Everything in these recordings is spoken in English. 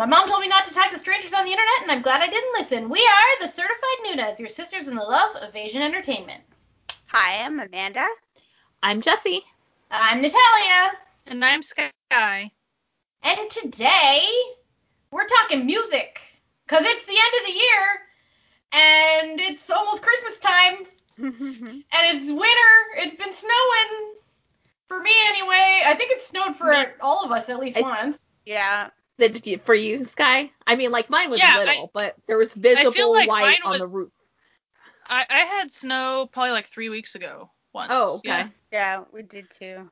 My mom told me not to talk to strangers on the internet, and I'm glad I didn't listen. We are the Certified Nunas, your sisters in the love of Asian entertainment. Hi, I'm Amanda. I'm Jessie. I'm Natalia. And I'm Sky. And today, we're talking music. Because it's the end of the year, and it's almost Christmas time, and it's winter. It's been snowing. For me, anyway. I think it snowed for Yeah. all of us at least I- once. yeah. Did for you, Sky? I mean, like mine was Yeah, little, I- but there was visible like white mine on the roof. I, I had snow probably like three weeks ago once. Oh, okay. Yeah. Yeah, we did too.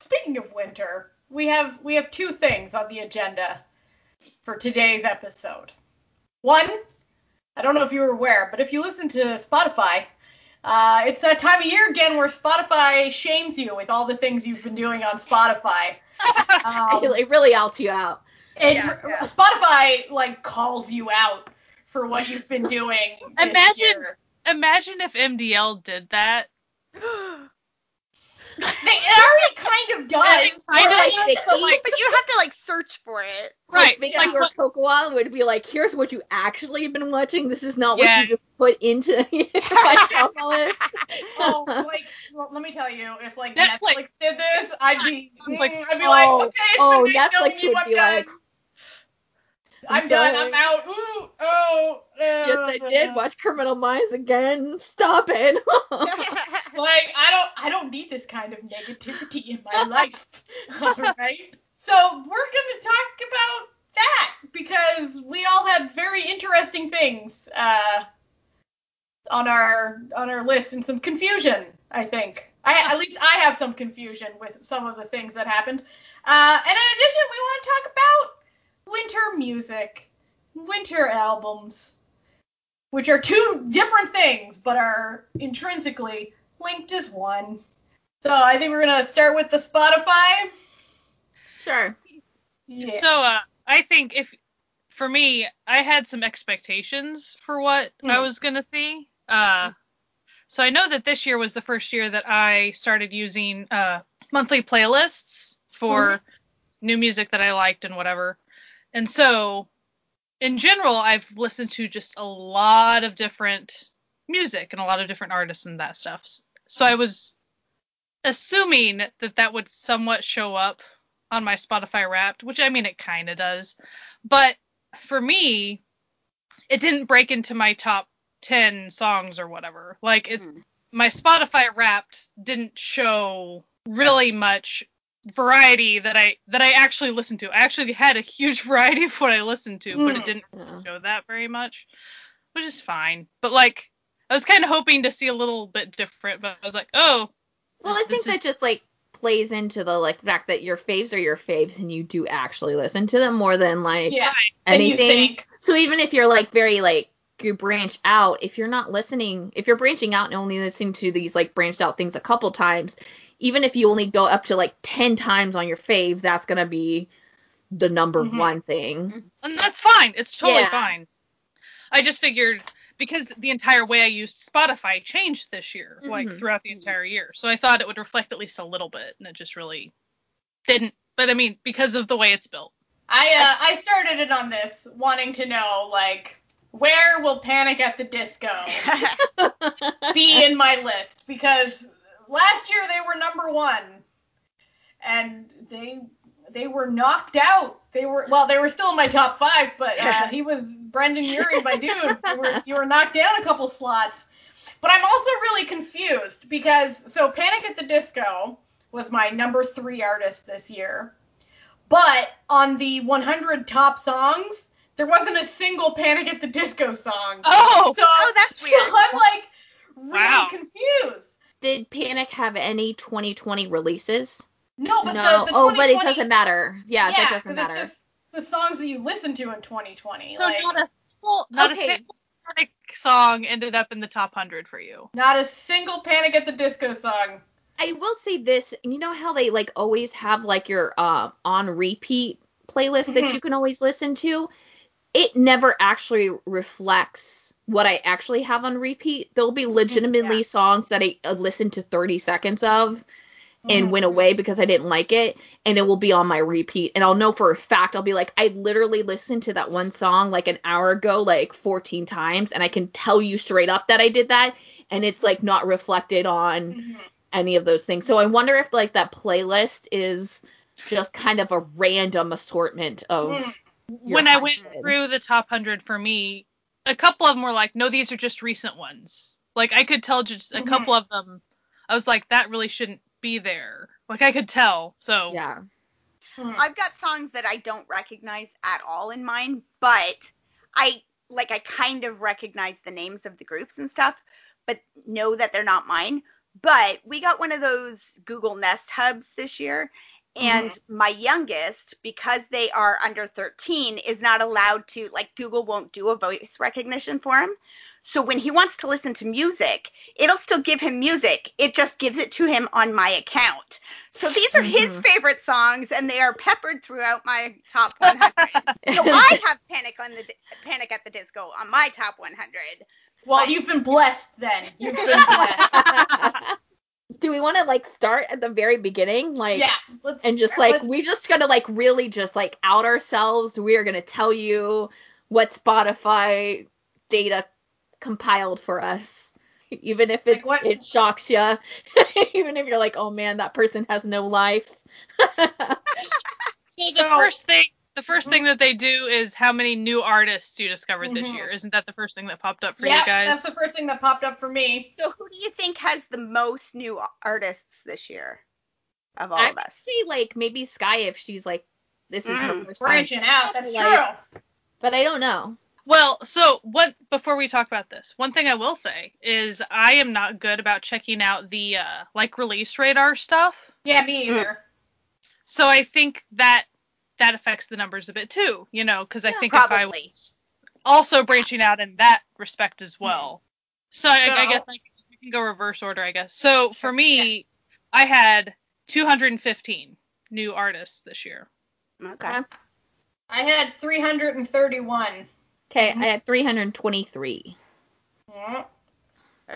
Speaking of winter, we have we have two things on the agenda for today's episode. One, I don't know if you were aware, but if you listen to Spotify, uh, it's that time of year again where Spotify shames you with all the things you've been doing on Spotify. Um, it really outs you out. it- Yeah, yeah. Spotify like calls you out for what you've been doing this Imagine- year. Imagine if MDL did that. They, it already kind of does. I know, they So, like, but you have to like search for it. Right. Like, yeah. Viki or Kocowa would be like, here's what you actually have been watching. This is not Yeah. what you just put into my drama list. Oh, like, well, let me tell you, if like Netflix. Netflix, did this, I'd be, Netflix. mm, I'd be like, Oh, okay, oh, Netflix would be like, I'm, I'm done. I'm out. Ooh, oh. yes, I did watch Criminal Minds again. Stop it. Like, I don't, I don't need this kind of negativity in my life. All right. So we're gonna talk about that because we all had very interesting things uh, on our on our list and some confusion. I think. I, at least I have some confusion with some of the things that happened. Uh, and in addition, we want to talk about winter music, winter albums, which are two different things but are intrinsically linked as one. So I think we're gonna start with the Spotify. sure. Yeah. So uh, I think if for me, I had some expectations for what I Hmm. was gonna see. Uh, so I know that this year was the first year that I started using uh, monthly playlists for new music that I liked and whatever. And so, in general, I've listened to just a lot of different music and a lot of different artists and that stuff. So I was assuming that that would somewhat show up on my Spotify Wrapped, which I mean it kind of does, but for me, it didn't break into my top ten songs or whatever. Like it, Hmm. my Spotify Wrapped didn't show really much variety that I that I actually listened to. I actually had a huge variety of what I listened to, but it Mm. didn't Yeah. show that very much, which is fine. But like, I was kind of hoping to see a little bit different, but I was like, oh, Well, I think that just like plays into the like fact that your faves are your faves and you do actually listen to them more than like yeah. anything. So even if you're like very like you branch out, if you're not listening, if you're branching out and only listening to these like branched out things a couple times, even if you only go up to like 10 times on your fave, that's going to be the number Mhm. one thing. and that's fine. It's totally Yeah. fine. I just figured because the entire way I used Spotify changed this year, like Mhm. throughout the entire year. So I thought it would reflect at least a little bit, and it just really didn't. But I mean, because of the way it's built. I uh, I started it on this wanting to know like where will Panic at the Disco be in my list because last year they were number one and they they were knocked out. They were well, they were still in my top five, but uh, he was Brendon Urie, my dude. You were you were knocked down a couple slots. But I'm also really confused because so Panic at the Disco was my number three artist this year, but on the 100 top songs, there wasn't a single Panic at the Disco song. Oh, So, Oh, that's weird. so. I'm like really Wow. confused. Did Panic have any 2020 releases? No, but no. the, the oh, but it doesn't matter. Yeah, that doesn't matter. It's just the songs that you listen to in 2020. so like, not a single, not Okay. a single Panic song ended up in the top hundred for you. not a single Panic at the Disco song. I will say this, you know how they like always have like your uh, on repeat playlist that Mhm. you can always listen to? It never actually reflects what I actually have on repeat. There'll be legitimately songs that I uh, listen to 30 seconds of and went away because I didn't like it, and it will be on my repeat, and I'll know for a fact I'll be like, I literally listened to that one song like an hour ago, like 14 times, and I can tell you straight up that I did that, and it's like not reflected on Mhm. any of those things. So I wonder if like that playlist is just kind of a random assortment of. Mm. your when I went through the top 100 for me, a couple of them were like, no, these are just recent ones. Like I could tell just a Mhm. couple of them. I was like, that really shouldn't be there. Like I could tell. So Yeah. Mm. I've got songs that I don't recognize at all in mine, but I like I kind of recognize the names of the groups and stuff, but know that they're not mine. But we got one of those Google Nest hubs this year, and my youngest, because they are under 13, is not allowed to like Google won't do a voice recognition for him. So when he wants to listen to music, it'll still give him music. It just gives it to him on my account. So these are his Mhm. favorite songs, and they are peppered throughout my top 100. so I have Panic on the Panic at the Disco on my top 100. Well, you've been blessed then. You've been blessed. Do we want to like start at the very beginning, like, yeah. Let's, and just like let's- we just gonna like really just like out ourselves? We are gonna tell you what Spotify data compiled for us, even if it Like what- it shocks you, even if you're like, oh man, that person has no life. So the So- first thing, the 1st Mhm. thing that they do is how many new artists you discovered this Mhm. year. Isn't that the first thing that popped up for yeah, you guys? that's the first thing that popped up for me. So who do you think has the most new artists this year of all I of would us? say like maybe Sky if she's like this is her Mm, first time, Branching out, that's Like- true. but I don't know. Well, so what before we talk about this, one thing I will say is I am not good about checking out the uh like release radar stuff. Yeah, me either. So I think that that affects the numbers a bit too, you know, because I Yeah, think if I was also branching out in that respect as hmm. well. So I, I guess like we can go reverse order, I guess. So for me, I had 215 new artists this year. Okay. I had 331. Okay. I had 323. Yeah.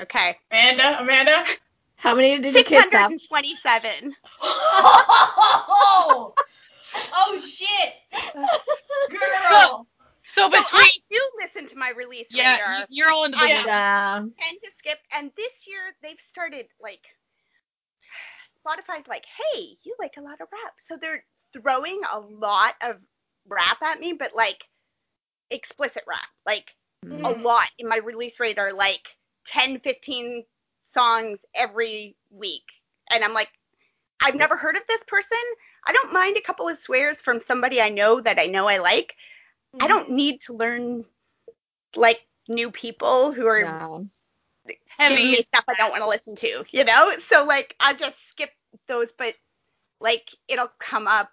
Okay. Amanda, Amanda. How many did you kids have? 627. oh, oh shit, girl. So So between I do listen to my release yeah, radar. you're all into the I- Yeah. tend to skip. And this year they've started like Spotify's like, hey, you like a lot of rap, so they're throwing a lot of rap at me, but like explicit rap, like a Mhm. lot in my release radar, like 10, 15 songs every week, and I'm like. I've never heard of this person. I don't mind a couple of swears from somebody I know that I know I like. I don't need to learn like new people who are Yeah. giving me stuff I don't want to listen to, you know? So like I just skip those, but like it'll come up,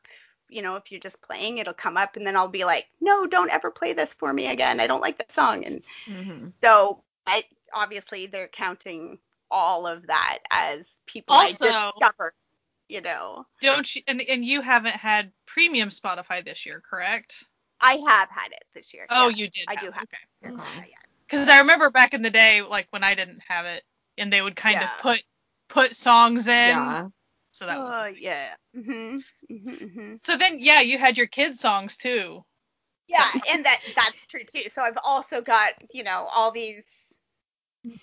you know, if you're just playing, it'll come up and then I'll be like, no, don't ever play this for me again. I don't like that song. And hmm so I obviously they're counting all of that as people Also- I discovered, you know. Don't you? And, and you haven't had premium Spotify this year, correct? I have had it this year. Oh, yeah. you did. I do have Okay. Yeah. Because I remember back in the day, like when I didn't have it, and they would kind Yeah. of put put songs in. Yeah. So that was. Oh, yeah. Mhm. Mhm. Mhm. So then, yeah, you had your kids' songs too. Yeah, and that that's true too. So I've also got, you know, all these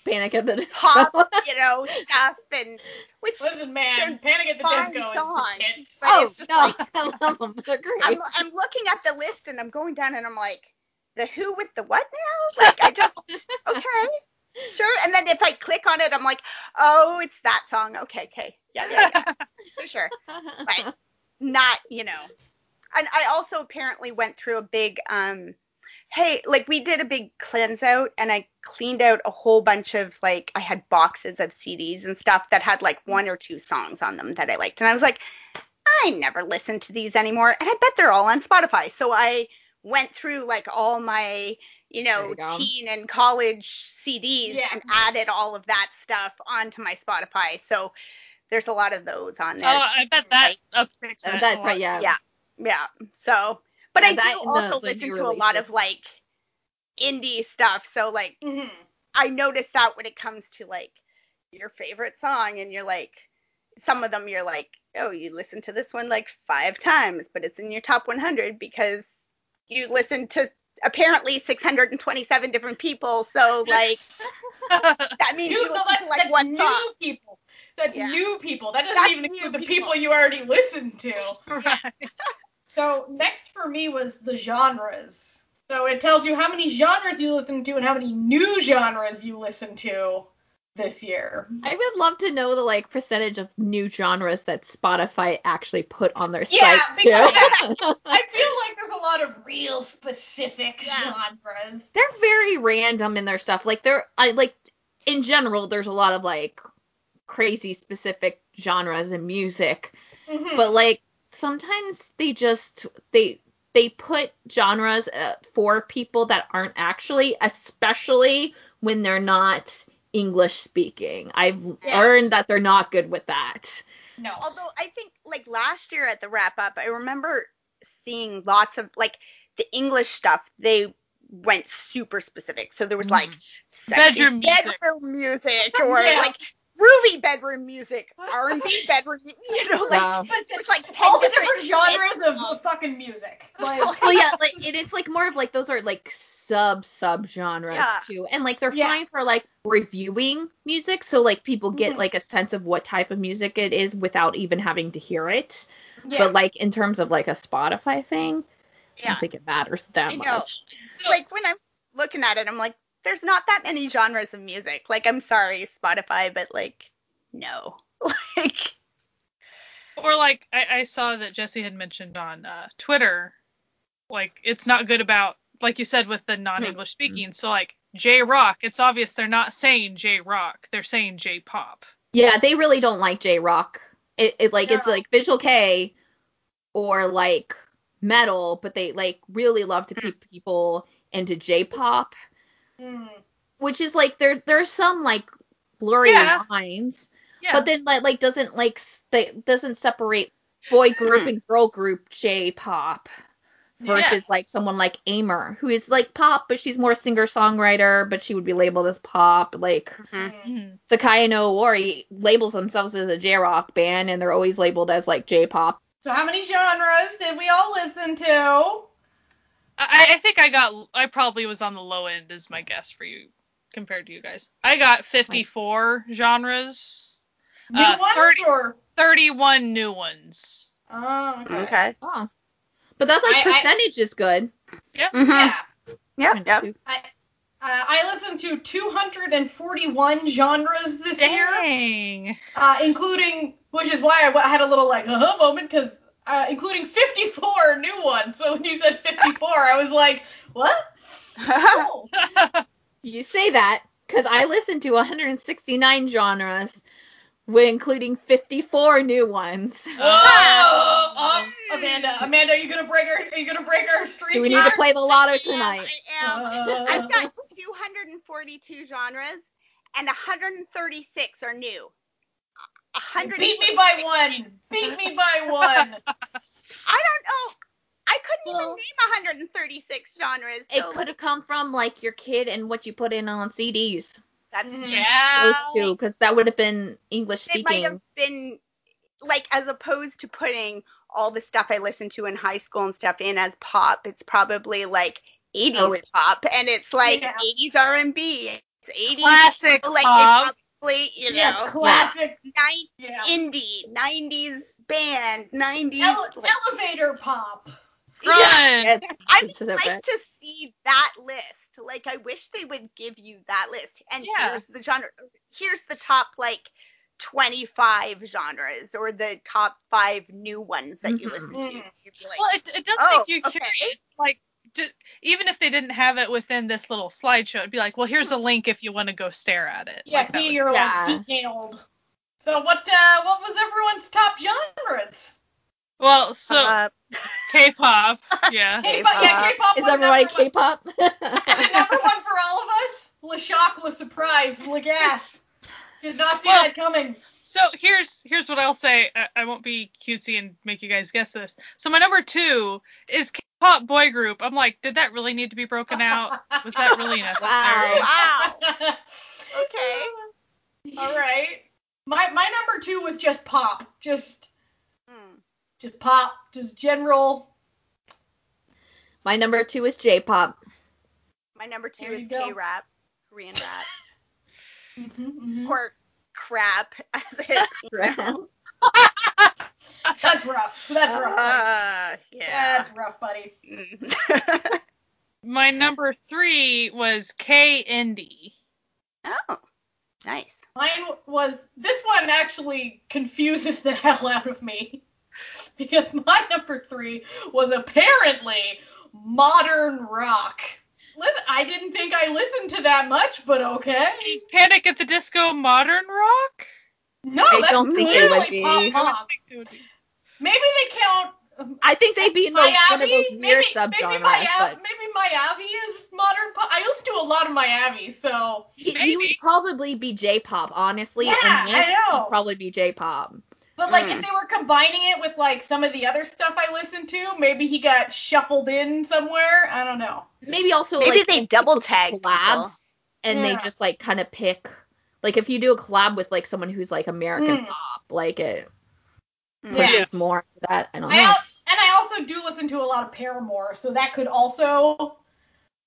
Panic at the Disco. pop, you know, stuff and which Listen, man, Panic at the Disco songs. is the tits. oh it's just no, like I love them. They're great. I'm I'm looking at the list and I'm going down and I'm like, the who with the what now? Like I just okay. Sure. And then if I click on it, I'm like, oh, it's that song. Okay, okay. Yeah, yeah, yeah. For sure. But not, you know. And I also apparently went through a big um hey, like we did a big cleanse out and I cleaned out a whole bunch of like I had boxes of CDs and stuff that had like one or two songs on them that I liked. And I was like, I never listen to these anymore. And I bet they're all on Spotify. So I went through like all my, you know, you teen and college CDs Yeah. and added all of that stuff onto my Spotify. So there's a lot of those on there. Oh. I bet that Right. Uh, that, a right, yeah. Yeah. Yeah. So, but I do also the listen to a lot of like indie stuff. So like Mhm. I noticed that when it comes to like your favorite song and you're like some of them you're like, oh, you listen to this one like five times, but it's in your top 100 because you listen to apparently 627 different people. So like that means you listened that's, to like one new song. people. That's Yeah. new people. That doesn't That's even include the people. people you already listened to. right. So next for me was the genres. So it tells you how many genres you listen to and how many new genres you listen to this year. I would love to know the like percentage of new genres that Spotify actually put on their Yeah, site because- too. I feel like there's a lot of real specific Yeah. genres. they're very random in their stuff. Like they're I like in general there's a lot of like crazy specific genres in music, Mhm. but like sometimes they just they they put genres uh, for people that aren't actually especially when they're not English speaking. I've Yeah. learned that they're not good with that. no. Although I think like last year at the wrap up, I remember seeing lots of like the English stuff. They went super specific. So there was like sexy Bedroom music. bedroom music or Yeah. like groovy bedroom music, R&B bedroom, you know, like Wow. it was like 10 all the different different genres of, of fucking music. Like, well yeah like and it's like more of like those are like sub sub genres Yeah. too and like they're Yeah. fine for like reviewing music so like people get Mhm. like a sense of what type of music it is without even having to hear it yeah. but like in terms of like a spotify thing i don't think it matters that I know. much like when I'm looking at it, I'm like, there's not that many genres of music. Like, I'm sorry, Spotify, but like, no. like, Or like I, I saw that Jessie had mentioned on uh, Twitter, like it's not good about like you said with the non-English speaking. So like J rock, it's obvious they're not saying J rock, they're saying J pop. yeah they really don't like j-rock it, it like it's like visual kei or like metal but they like really love to keep people into j-pop Mm. which is like there there's some like blurry Yeah. lines Yeah. but then like like doesn't like st- doesn't separate boy group and girl group J-pop versus like someone like Aimer who is like pop but she's more singer songwriter but she would be labeled as pop like Mm. Mhm. Sekai no Owari labels themselves as a J-rock band and they're always labeled as like J-pop So how many genres did we all listen to? I, I think I got I probably was on the low end is my guess for you compared to you guys. I got 54 genres, New Uh, ones 30 or? 31 new ones. Oh, okay. okay. oh but that's like I- I- percentage is good. Yeah. Yep, yep. Uh, I listened to 241 genres this year, uh, including, which is why I had a little like uh moment because uh, including 54 new ones. So when you said 54, I was like, what? Oh. you say that because I listened to 169 genres with including 54 new ones Whoa! Oh, Amanda, Amanda, are you gonna break our? Are you gonna break our streak? do we need to play the lotto tonight am. I am. Uh, I've got 242 genres, and 136 are new. A hundred. Beat me by one. Beat me by one. I don't know. I couldn't Well- even name 136 genres. it could have come from like your kid and what you put in on CDs That's Mhm. true. Yeah. those two because that would have been English speaking. It might speaking have been like as opposed to putting all the stuff I listened to in high school and stuff in as pop. It's probably like 80s Oh, pop, and it's like Yeah. 80s R&B. It's 80s Classic like pop. It's probably you yeah, know classic. 90s Yeah. indie, 90s band, 90s. Ele- like- elevator pop. Grunge. Yeah, I would so like bad. to see that list. Like, I wish they would give you that list. And Yeah. here's the genre. Here's the top like 25 genres or the top five new ones that you Mhm. listen to. So you'd be like, Well, it, it does Oh, make you okay. curious. Like, ju- even if they didn't have it within this little slideshow, it'd be like, well, here's a link if you want to go stare at it. Yeah, Like, see, would- you're yeah. like detailed. So what? Uh, what was everyone's top genres? Well, so uh, K-pop, yeah. K-pop. Yeah, K-pop is everybody number. K-pop And then number one for all of us, Le Shock, Le Surprise, Le Gasp. Did not see Well- that coming. So here's here's what I'll say. I, I won't be cutesy and make you guys guess this. So my number two is K-pop boy group. I'm like, did that really need to be broken out? Was that really necessary? Wow. wow. Okay. All right. My my number two was just pop, just Mm. just pop, just general. My number two is J-pop. My number two is you go. K-rap, Korean rap, Mhm, mhm. or crap. as it- That's rough. That's rough. Uh, yeah. That's rough, buddy. Mm. My number three was K Indie. oh, nice. Mine was this one actually confuses the hell out of me because my number three was apparently modern rock. Listen, I didn't think I listened to that much, but okay. Is Panic at the Disco modern rock? No, I that's don't think it would be. pop I punk. would think it would be. Maybe they count. um, I think they'd be in those, one of those weird maybe, subgenres, maybe, Maya- but maybe Miyavi is modern pop. I listen to a lot of Miyavi, so he, he would probably be J-pop, honestly, Yeah, and Lance I know. would probably be J-pop. But like Mm. if they were combining it with like some of the other stuff I listened to, maybe he got shuffled in somewhere. I don't know. Maybe also Maybe like they double tag collabs people. and they just like kind of pick like if you do a collab with like someone who's like American Mm. pop, like it Mm. Yeah. more into that. I don't I know. al- and I also do listen to a lot of Paramore, so that could also.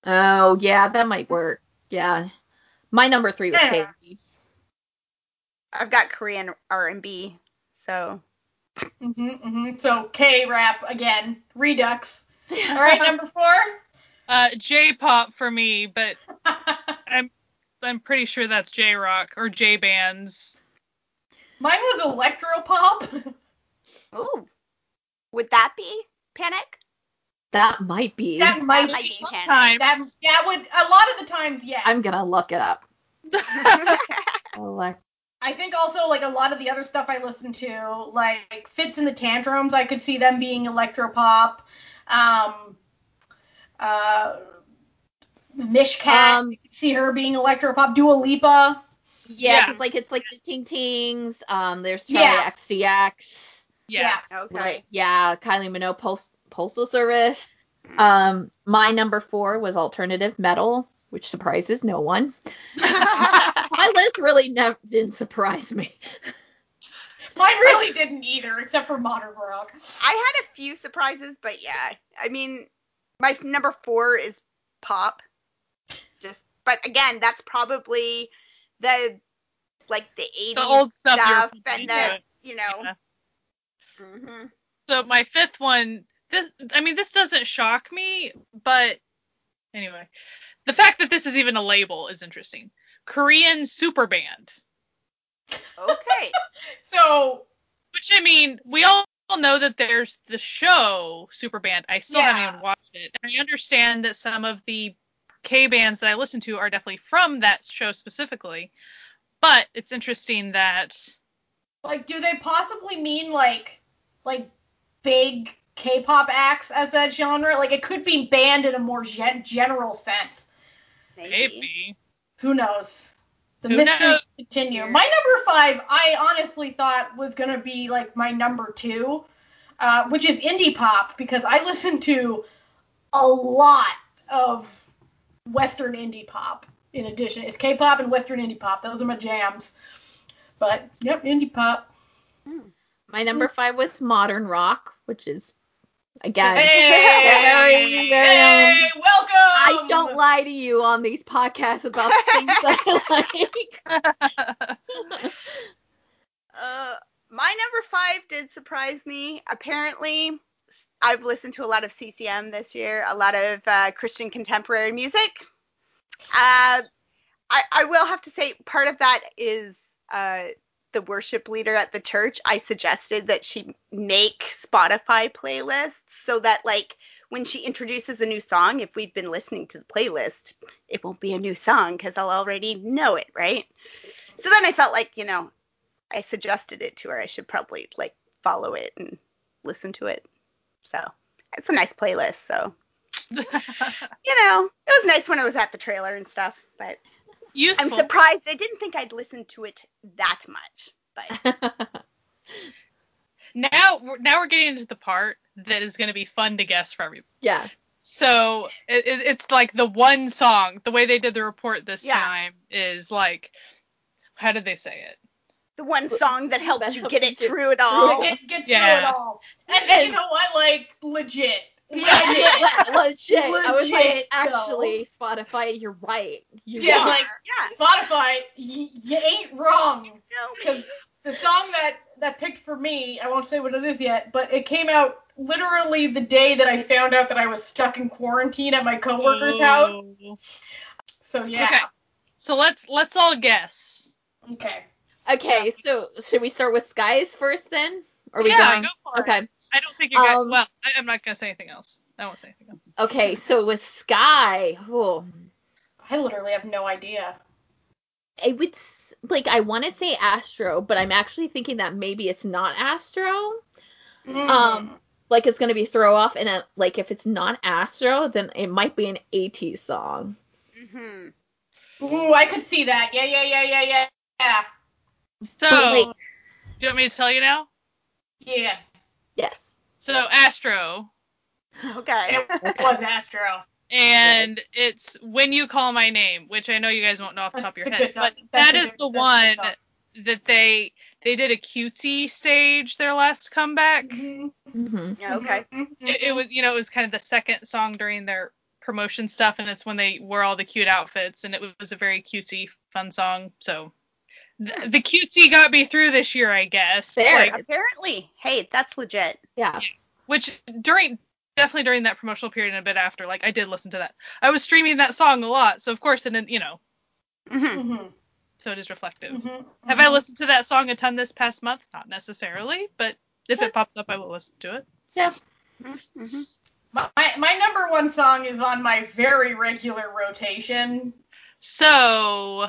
Oh yeah, that might work. Yeah. My number three was Yeah. Katie. I've got Korean R&B, so hmm hmm So K rap again, Redux. All right, number four. Uh, J-pop for me, but I'm I'm pretty sure that's J-rock or J-bands. Mine was electropop. ooh, would that be Panic? That might be. that might might be. be Panic. Sometimes. That that would a lot of the times yes. I'm gonna look it up. I think also like a lot of the other stuff I listen to, like Fitz and the Tantrums, I could see them being electropop. Um, uh, Mishkat, Um, see her being electropop. Dua Lipa. yeah, Yeah. 'cause, like it's like the Ting Tings. Um, there's Charli Yeah. XCX. Yeah. okay. Like yeah, Kylie Minogue post postal service. Um, my number four was alternative metal, which surprises no one. My list really never didn't surprise me. Mine really didn't either, except for modern rock. I had a few surprises, but yeah, I mean, my number four is pop. Just, but again, that's probably the like the 80s old stuff stuff and the into you know. Yeah. Mhm. So my fifth one, this I mean this doesn't shock me, but anyway, the fact that this is even a label is interesting. Korean super band, Okay. So which I mean we all know that there's the show super band. I still Yeah. haven't even watched it, and I understand that some of the K bands that I listen to are definitely from that show specifically. But it's interesting that like, do they possibly mean like like big K-pop acts as that genre? Like, it could be banned in a more gen- general sense. Maybe. maybe Who knows? The Who mysteries knows? continue. My number five, I honestly thought was gonna be like my number two, uh, which is indie pop because I listen to a lot of Western indie pop. In addition, it's K-pop and Western indie pop. Those are my jams. But yep, indie pop. My number five was modern rock, which is again Hey, very, very, um, welcome. I don't lie to you on these podcasts about things that I like. Uh, my number five did surprise me. Apparently, I've listened to a lot of CCM this year, a lot of uh, Christian contemporary music. Uh, I, I will have to say, part of that is uh, the worship leader at the church. I suggested that she make Spotify playlists so that, like, when she introduces a new song, if we've been listening to the playlist, it won't be a new song because I'll already know it, right? So then I felt like, you know, I suggested it to her. I should probably like follow it and listen to it. So it's a nice playlist. So you know, it was nice when I was at the trailer and stuff. But useful. I'm surprised. I didn't think I'd listen to it that much. But now we're, now we're getting into the part that is going to be fun to guess for everybody. yeah. So it, it, it's like the one song. The way they did the report this Yeah. time is like, how did they say it? The one song that helped That you helped get it through it all. Get, get through Yeah. it all. And, you know what? Like legit. Yeah. Legit. legit. I was like, Legit, though. actually, Spotify, you're right. You Yeah, are. like Yeah. Spotify, y- you ain't wrong. Because the song that that picked for me, I won't say what it is yet, but it came out literally the day that I found out that I was stuck in quarantine at my coworker's house. So yeah. Okay. So let's let's all guess. Okay. Okay, so should we start with Sky's first then? Or are we yeah, going? go for it. Okay. I don't think you guys. Um, well, I, I'm not gonna say anything else. I won't say anything else. Okay, so with sky, oh, I literally have no idea. I would like I want to say Astro, but I'm actually thinking that maybe it's not Astro. Mm. Um, Like it's gonna be throw off, and a, like if it's not Astro, then it might be an AT song. hmm Ooh, I could see that. Yeah, yeah, yeah, yeah, yeah. Yeah. So, like, do you want me to tell you now? Yeah. yes. So Astro, Okay. It was Astro. and it's when you call my name, which I know you guys won't know off the top of your head, but song. That's that a is good- the one that they they did a cutesy stage their last comeback. Mhm. hmm Yeah, okay. Mhm. It, it was you know it was kind of the second song during their promotion stuff, and it's when they wore all the cute outfits, and it was a very cutesy fun song. So the, the cutesy got me through this year, I guess. Fair. Like, Apparently, hey, that's legit. Yeah. which during definitely during that promotional period and a bit after, like I did listen to that. I was streaming that song a lot, so of course, and then you know, hmm Mhm. so it is reflective. Mhm. Have I listened to that song a ton this past month? Not necessarily, but if it pops up, I will listen to it. Yeah. hmm My, my number one song is on my very regular rotation. So,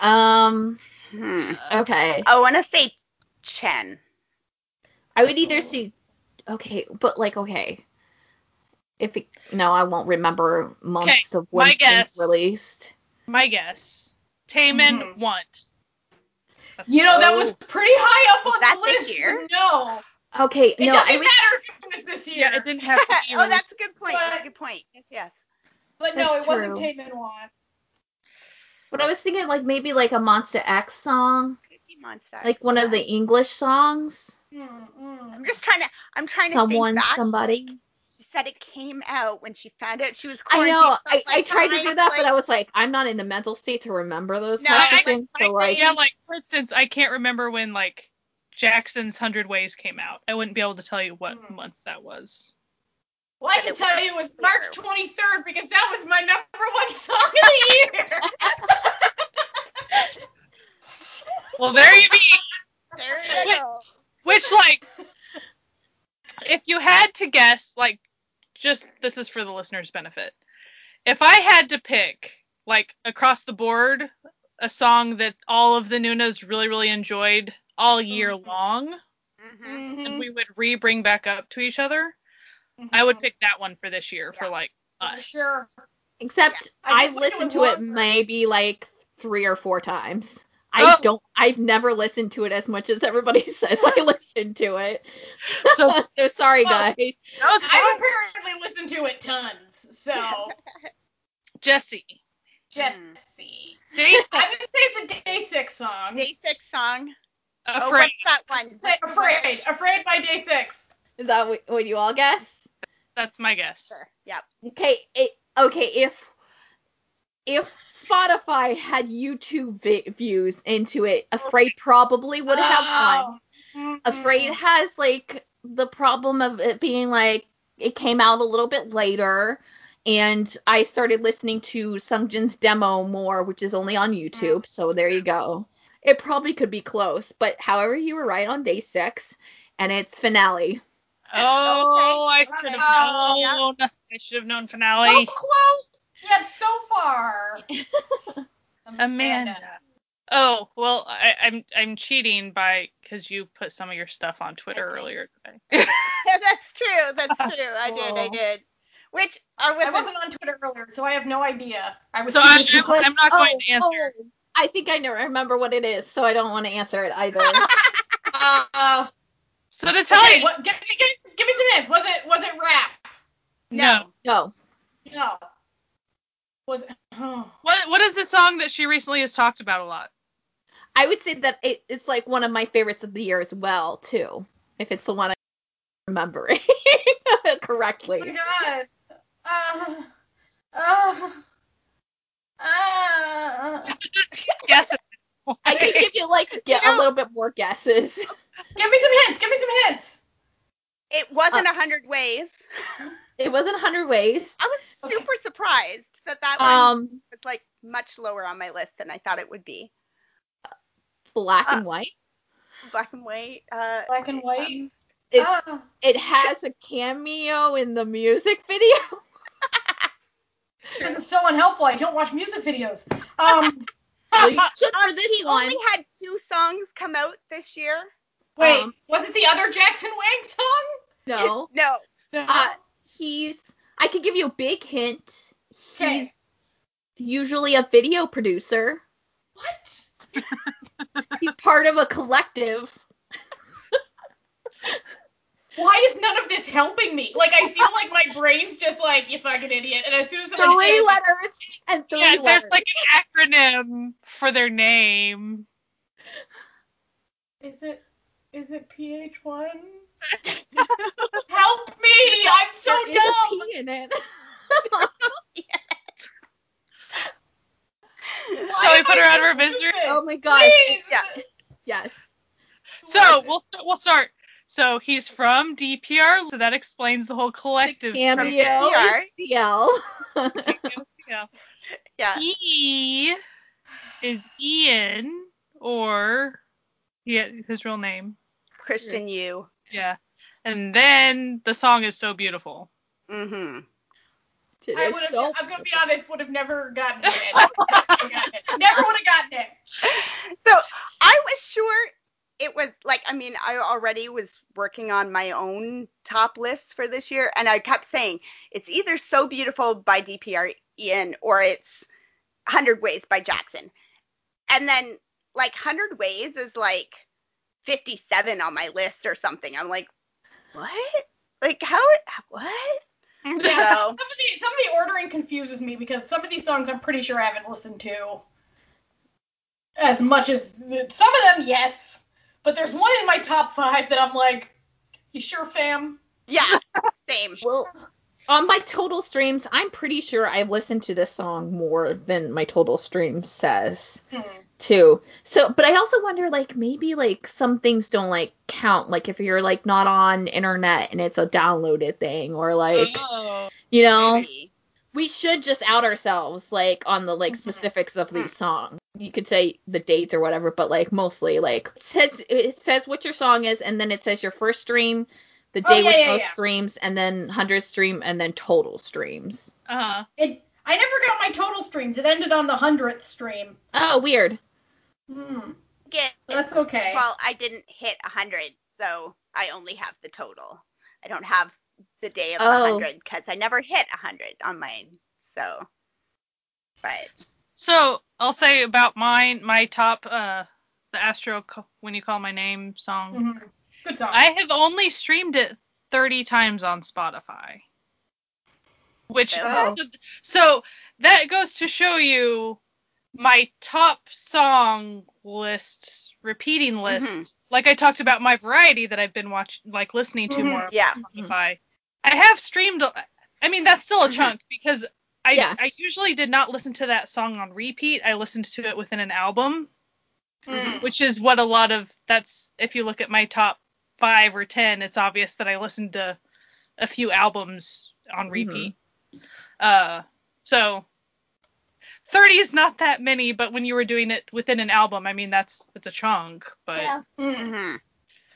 Um. Hmm. Okay. I want to say Chen. I would either see. Okay, but like okay. If it, no, I won't remember months of when my things released. my guess, Taman Mhm. Want. You know, that Oh. was pretty high up Was on that the this list. year? No. Okay, It no, doesn't I would. matter if it was this year. Yeah, it didn't have to be. oh, that's a good point. That's a good point. Yes, yes. But no, That's it wasn't true. Tame Want. But I was thinking like maybe like a Monsta X song, Cookie Monster. like one of the English songs. Mm-mm. I'm just trying to. I'm trying to Someone, somebody. She said it came out when she found out she was I know. for, I, I tried to do that, of, but I was like, I'm not in the mental state to remember those No, types I- of things. So I- like, yeah, like for instance, I can't remember when like Jackson's Hundred Ways came out. I wouldn't be able to tell you what Mhm. month that was. Well, I can tell you it was. March 23rd because that was my number one song of the year. Well, there you be. There you go. Which like, if you had to guess, like, just this is for the listeners' benefit. If I had to pick, like, across the board, a song that all of the Nunas really, really enjoyed all year Mhm. long, hmm and we would re bring back up to each other, I would mm-hmm. pick that one for this year for Yeah. like For us. sure. except I I've just wish it listened to it maybe like three or four times. I Oh. don't. I've never listened to it as much as everybody says I listen to it. So- so sorry, Well, guys. No, I've fine. apparently listened to it tons. So, Jessie. Jessie. Hmm. Day I would say it's a DAY6 song. Day six song. Oh, afraid. what's that one? Say Afraid. Afraid by DAY6. Is that what, what you all guess? That's my guess. Sure. Yeah. Okay. It, okay. If if Spotify had YouTube vi- views into it, Afraid probably would have oh. won. Oh. Afraid has like the problem of it being like it came out a little bit later and I started listening to Sungjin's demo more, which is only on YouTube, mm. so there you go. It probably could be close, but however you were right on DAY6 and it's finale. Oh, I should it. have Yeah. known. I should have known finale. So finale. close, yet so far. Amanda. Oh well, I, I'm I'm cheating by because you put some of your stuff on Twitter Okay. earlier today. Yeah, that's true. That's true. I did. I Oh. did. Which are with I wasn't on Twitter earlier, so I have no idea. I was. So I, am busy I'm- playing- not going to answer. oh, I think I know remember what it is, so I don't want to answer it either. Uh, So to tell okay, you, what, give, me, give, give me some hints. Was it was it rap? no. no. No. Was it? Oh. What what is the song that she recently has talked about a lot? I would say that it, it's like one of my favorites of the year as well, too. If it's the one I remember correctly. Oh my god. Uh, uh, uh, Yes. I can give you like get You a little bit more guesses. give me some hints. Give me some hints. It wasn't a hundred ways. It wasn't a 100 Ways. I was Okay. super surprised that that one Um, was like much lower on my list than I thought it would be. black Uh, and white. Black and white. Uh, Black and white. um, It's Ah. it has a cameo in the music video. This is so unhelpful. I don't watch music videos. Um, well, you should for this he one. only had two songs come out this year. wait, Um, was it the other Jackson Wang song? No. No. No. Uh, he's. I could give you a big hint. Okay. He's usually a video producer. what? He's part of a collective. Why is none of this helping me? Like I feel like my brain's just like you fucking idiot. And as soon as somebody Three says, letters and three Yeah, there's like an acronym for their name. is it is it PH1? Help me! I'm so There is a dumb. P in it. Why Shall we put her out of her misery? oh my gosh. Please. Yeah. Yes. So we'll we'll start. So he's from DPR, so that explains the whole collective. Cameo PR. is CL. Yeah. Yeah. He is Ian, or yeah, his real name. Christian Yu. Yeah. And then the song is so beautiful. Mm-hmm. I would have. so- I'm gonna be honest. Would have never gotten it. never would have gotten it. So I was sure it was like I mean I already was working on my own top lists for this year and I kept saying it's either So Beautiful by DPR Ian or it's Hundred Ways by Jackson. And then like Hundred Ways is like 57 on my list or something. I'm like, what? Like how? What? Yeah, So- some of the some of the ordering confuses me because some of these songs I'm pretty sure I haven't listened to as much as some of them, yes. But there's one in my top five that I'm like, you sure, fam? Yeah, same. Well, on my total streams, I'm pretty sure I've listened to this song more than my total stream says Hmm. Too. So, but I also wonder like maybe like some things don't like count. Like if you're like not on internet and it's a downloaded thing, or like oh. you know, Maybe. we should just out ourselves like on the like Mhm. specifics of these songs. You could say the dates or whatever, but like mostly like it says it says what your song is, and then it says your first stream, the Oh, day yeah, with yeah, most yeah. streams, and then hundred stream, and then total streams. Uh-huh. It. I never got my total streams. It ended on the hundredth stream. Oh, weird. Hmm. Yeah, That's okay. Well, I didn't hit 100, so I only have the total. I don't have the day of the Oh. 100 because I never hit 100 on mine. So, but So I'll say about mine, my top, uh, the Astro When You Call My Name song. Mhm. Good song. I have only streamed it 30 times on Spotify. Which Oh. so that goes to show you my top song list, repeating list. Mhm. Like I talked about my variety that I've been watching, like listening to Mhm. more yeah, on Spotify. I have streamed. I mean, that's still a Mhm. chunk because I Yeah. I usually did not listen to that song on repeat. I listened to it within an album Mm. which is what a lot of that's if you look at my top five or ten, it's obvious that I listened to a few albums on repeat. Uh, so thirty is not that many, but when you were doing it within an album, I mean that's it's a chunk, but Yeah. Mm. mhm,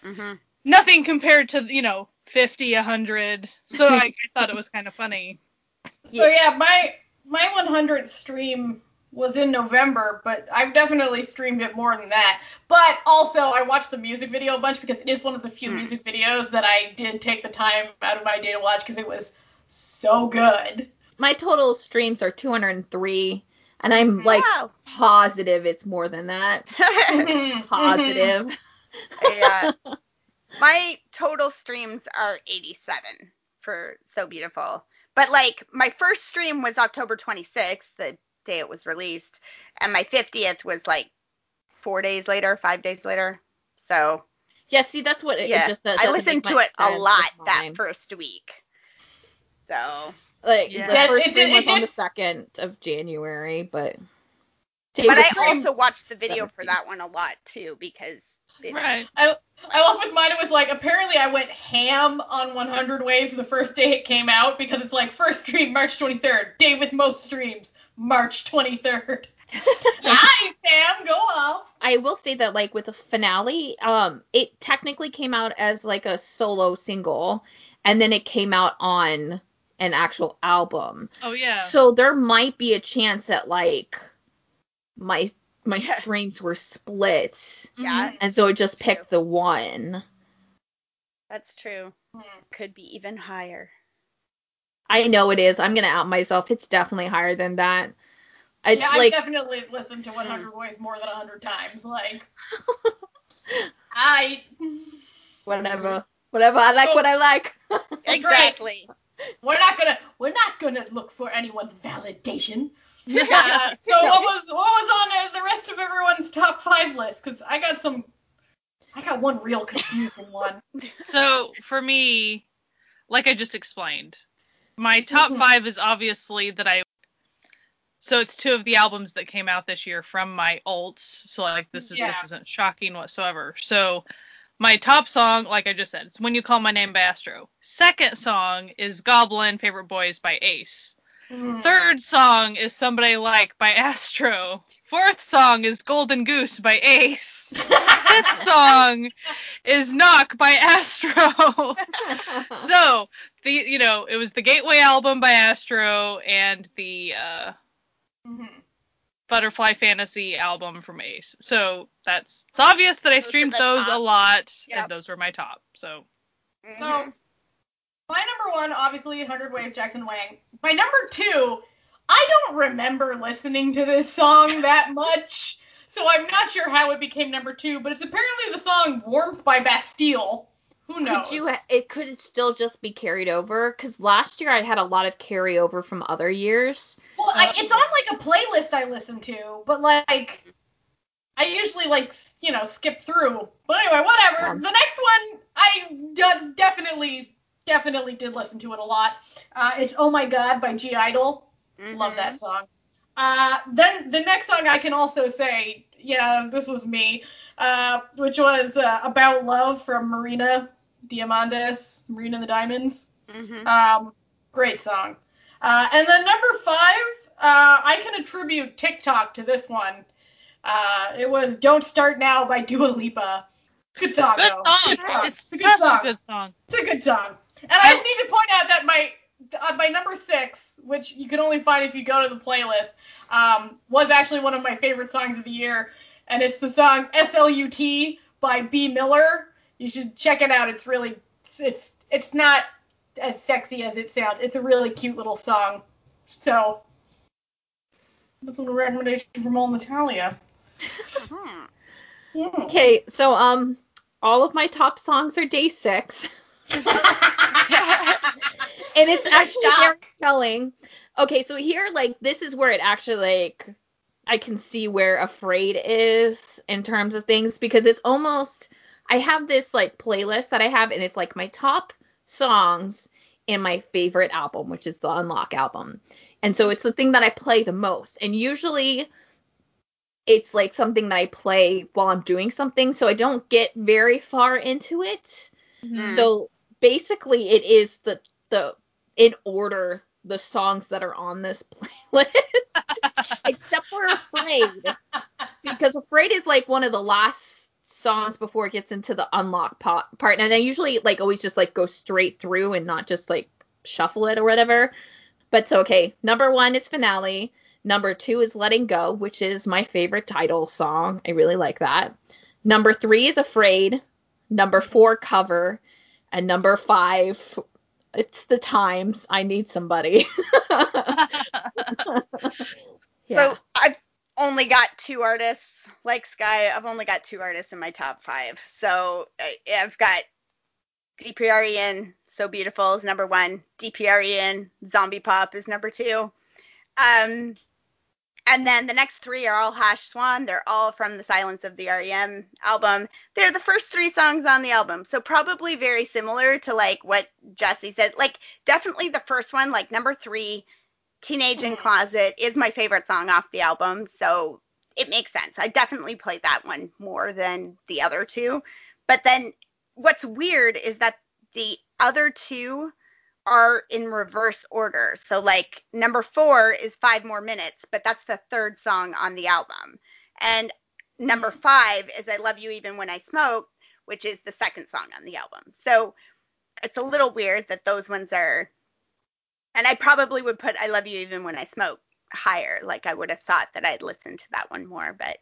mhm. nothing compared to you know fifty, a hundred. So I, I thought it was kind of funny. So yeah, my my 100th stream was in November, but I've definitely streamed it more than that. But also, I watched the music video a bunch because it is one of the few Hmm. music videos that I did take the time out of my day to watch because it was so good. My total streams are 203, and I'm like wow. positive it's more than that. Positive. Mm-hmm. yeah. My total streams are 87 for So Beautiful. But like my first stream was October 26th, the day it was released, and my 50th was like four days later, five days later. So Yeah, see, that's what it, yeah, it just does. I listened to it a lot that first week. So, Like Yeah. the Yeah, first it- stream it- was on the second of January, but. but I also watched the video for that one a lot too because it, Right. I, I love with mine. It was like apparently I went ham on 100 Ways the first day it came out because it's like first stream March 23rd, day with most streams March 23rd. Hi Sam, go off. I will say that like with the finale, um, it technically came out as like a solo single, and then it came out on an actual album. Oh yeah. So there might be a chance that like my my Yeah. streams were split, mm-hmm. yeah, and so it just True. picked the one. that's true. Could be even higher. I know it is. I'm gonna out myself. It's definitely higher than that. It's yeah, I've like definitely listened to 100 Ways more than 100 times. Like, I. whatever, whatever. I like oh, what I like. Exactly. We're not gonna we're not gonna look for anyone's validation. Uh, so what was what was on uh, the rest of everyone's top five list? Because I got some, I got one real confusing one. So for me, like I just explained, my top Mhm. five is obviously that I. So it's two of the albums that came out this year from my alts. So like this is Yeah. this isn't shocking whatsoever. So my top song, like I just said, it's "When You Call My Name" by Astro. Second song is "Goblin Favorite Boys" by Ace. Mm. Third song is "Somebody Like" by Astro. Fourth song is "Golden Goose" by Ace. Fifth song is "Knock" by Astro. so the you know it was the Gateway album by Astro and the uh, Mhm. Butterfly Fantasy album from Ace. So that's it's obvious that I streamed those a lot, Yep. and those were my top. So So Mhm. My number one, obviously, 100 Ways, Jackson Wang. My number two, I don't remember listening to this song that much, so I'm not sure how it became number two. But it's apparently the song "Warmth" by Bastille. Who knows? Could you? It could still just be carried over because last year I had a lot of carryover from other years. Well, I, it's um, on like a playlist I listen to, but like I usually like you know skip through. But anyway, whatever. The next one I definitely definitely did listen to it a lot. Uh, it's Oh My God by (G)I-DLE. Love that Mhm. song. Uh, then the next song I can also say, yeah, this was me, uh, which was uh, About Love from Marina Diamandis, Marina and the Diamonds. Mhm. Um, great song. Uh, and then number five, uh, I can attribute TikTok to this one. Uh, it was "Don't Start Now" by Dua Lipa. Good song, good though. song. Good song. It's It's a such good song. a good song. It's a good song. And I just need to point out that my uh, my number six, which you can only find if you go to the playlist, um, was actually one of my favorite songs of the year, and it's the song "SLUT" by Bea Miller. You should check it out. It's really it's it's, it's not as sexy as it sounds. It's a really cute little song. So that's a little recommendation from old Natalia. Hmm. Yeah. Okay, so um, all of my top songs are DAY6, and it's actually very telling. Okay, so here, like, this is where it actually like I can see where afraid is in terms of things because it's almost I have this like playlist that I have, and it's like my top songs and my favorite album, which is the Unlock album. And so it's the thing that I play the most. And usually it's like something that I play while I'm doing something, so I don't get very far into it. Mm. So basically it is the the in order the songs that are on this playlist except for Afraid because Afraid is like one of the last songs before it gets into the unlock part and I usually like always just like go straight through and not just like shuffle it or whatever. But so okay, number 1 is Finale, number 2 is Letting Go, which is my favorite title song. I really like that. Number 3 is Afraid, number 4 Cover, and number 5 it's the times I need somebody. yeah. So I've only got two artists, like Sky. I've only got two artists in my top five. So I've got DPR Ian, So Beautiful is number one. DPR Ian, Zombie Pop is number two. Um, And then the next three are all Hash Swan. They're all from the Silence of the REM album. They're the first three songs on the album. So probably very similar to like what Jessie said. Like definitely the first one, like number three, Teenage in Mhm. Closet, is my favorite song off the album. So it makes sense. I definitely played that one more than the other two. But then what's weird is that the other two are in reverse order. So like number four is five more minutes, but that's the third song on the album. And number five is I Love You Even When I Smoke, which is the second song on the album. So it's a little weird that those ones are and I probably would put I Love You Even When I Smoke higher. Like I would have thought that I'd listen to that one more, but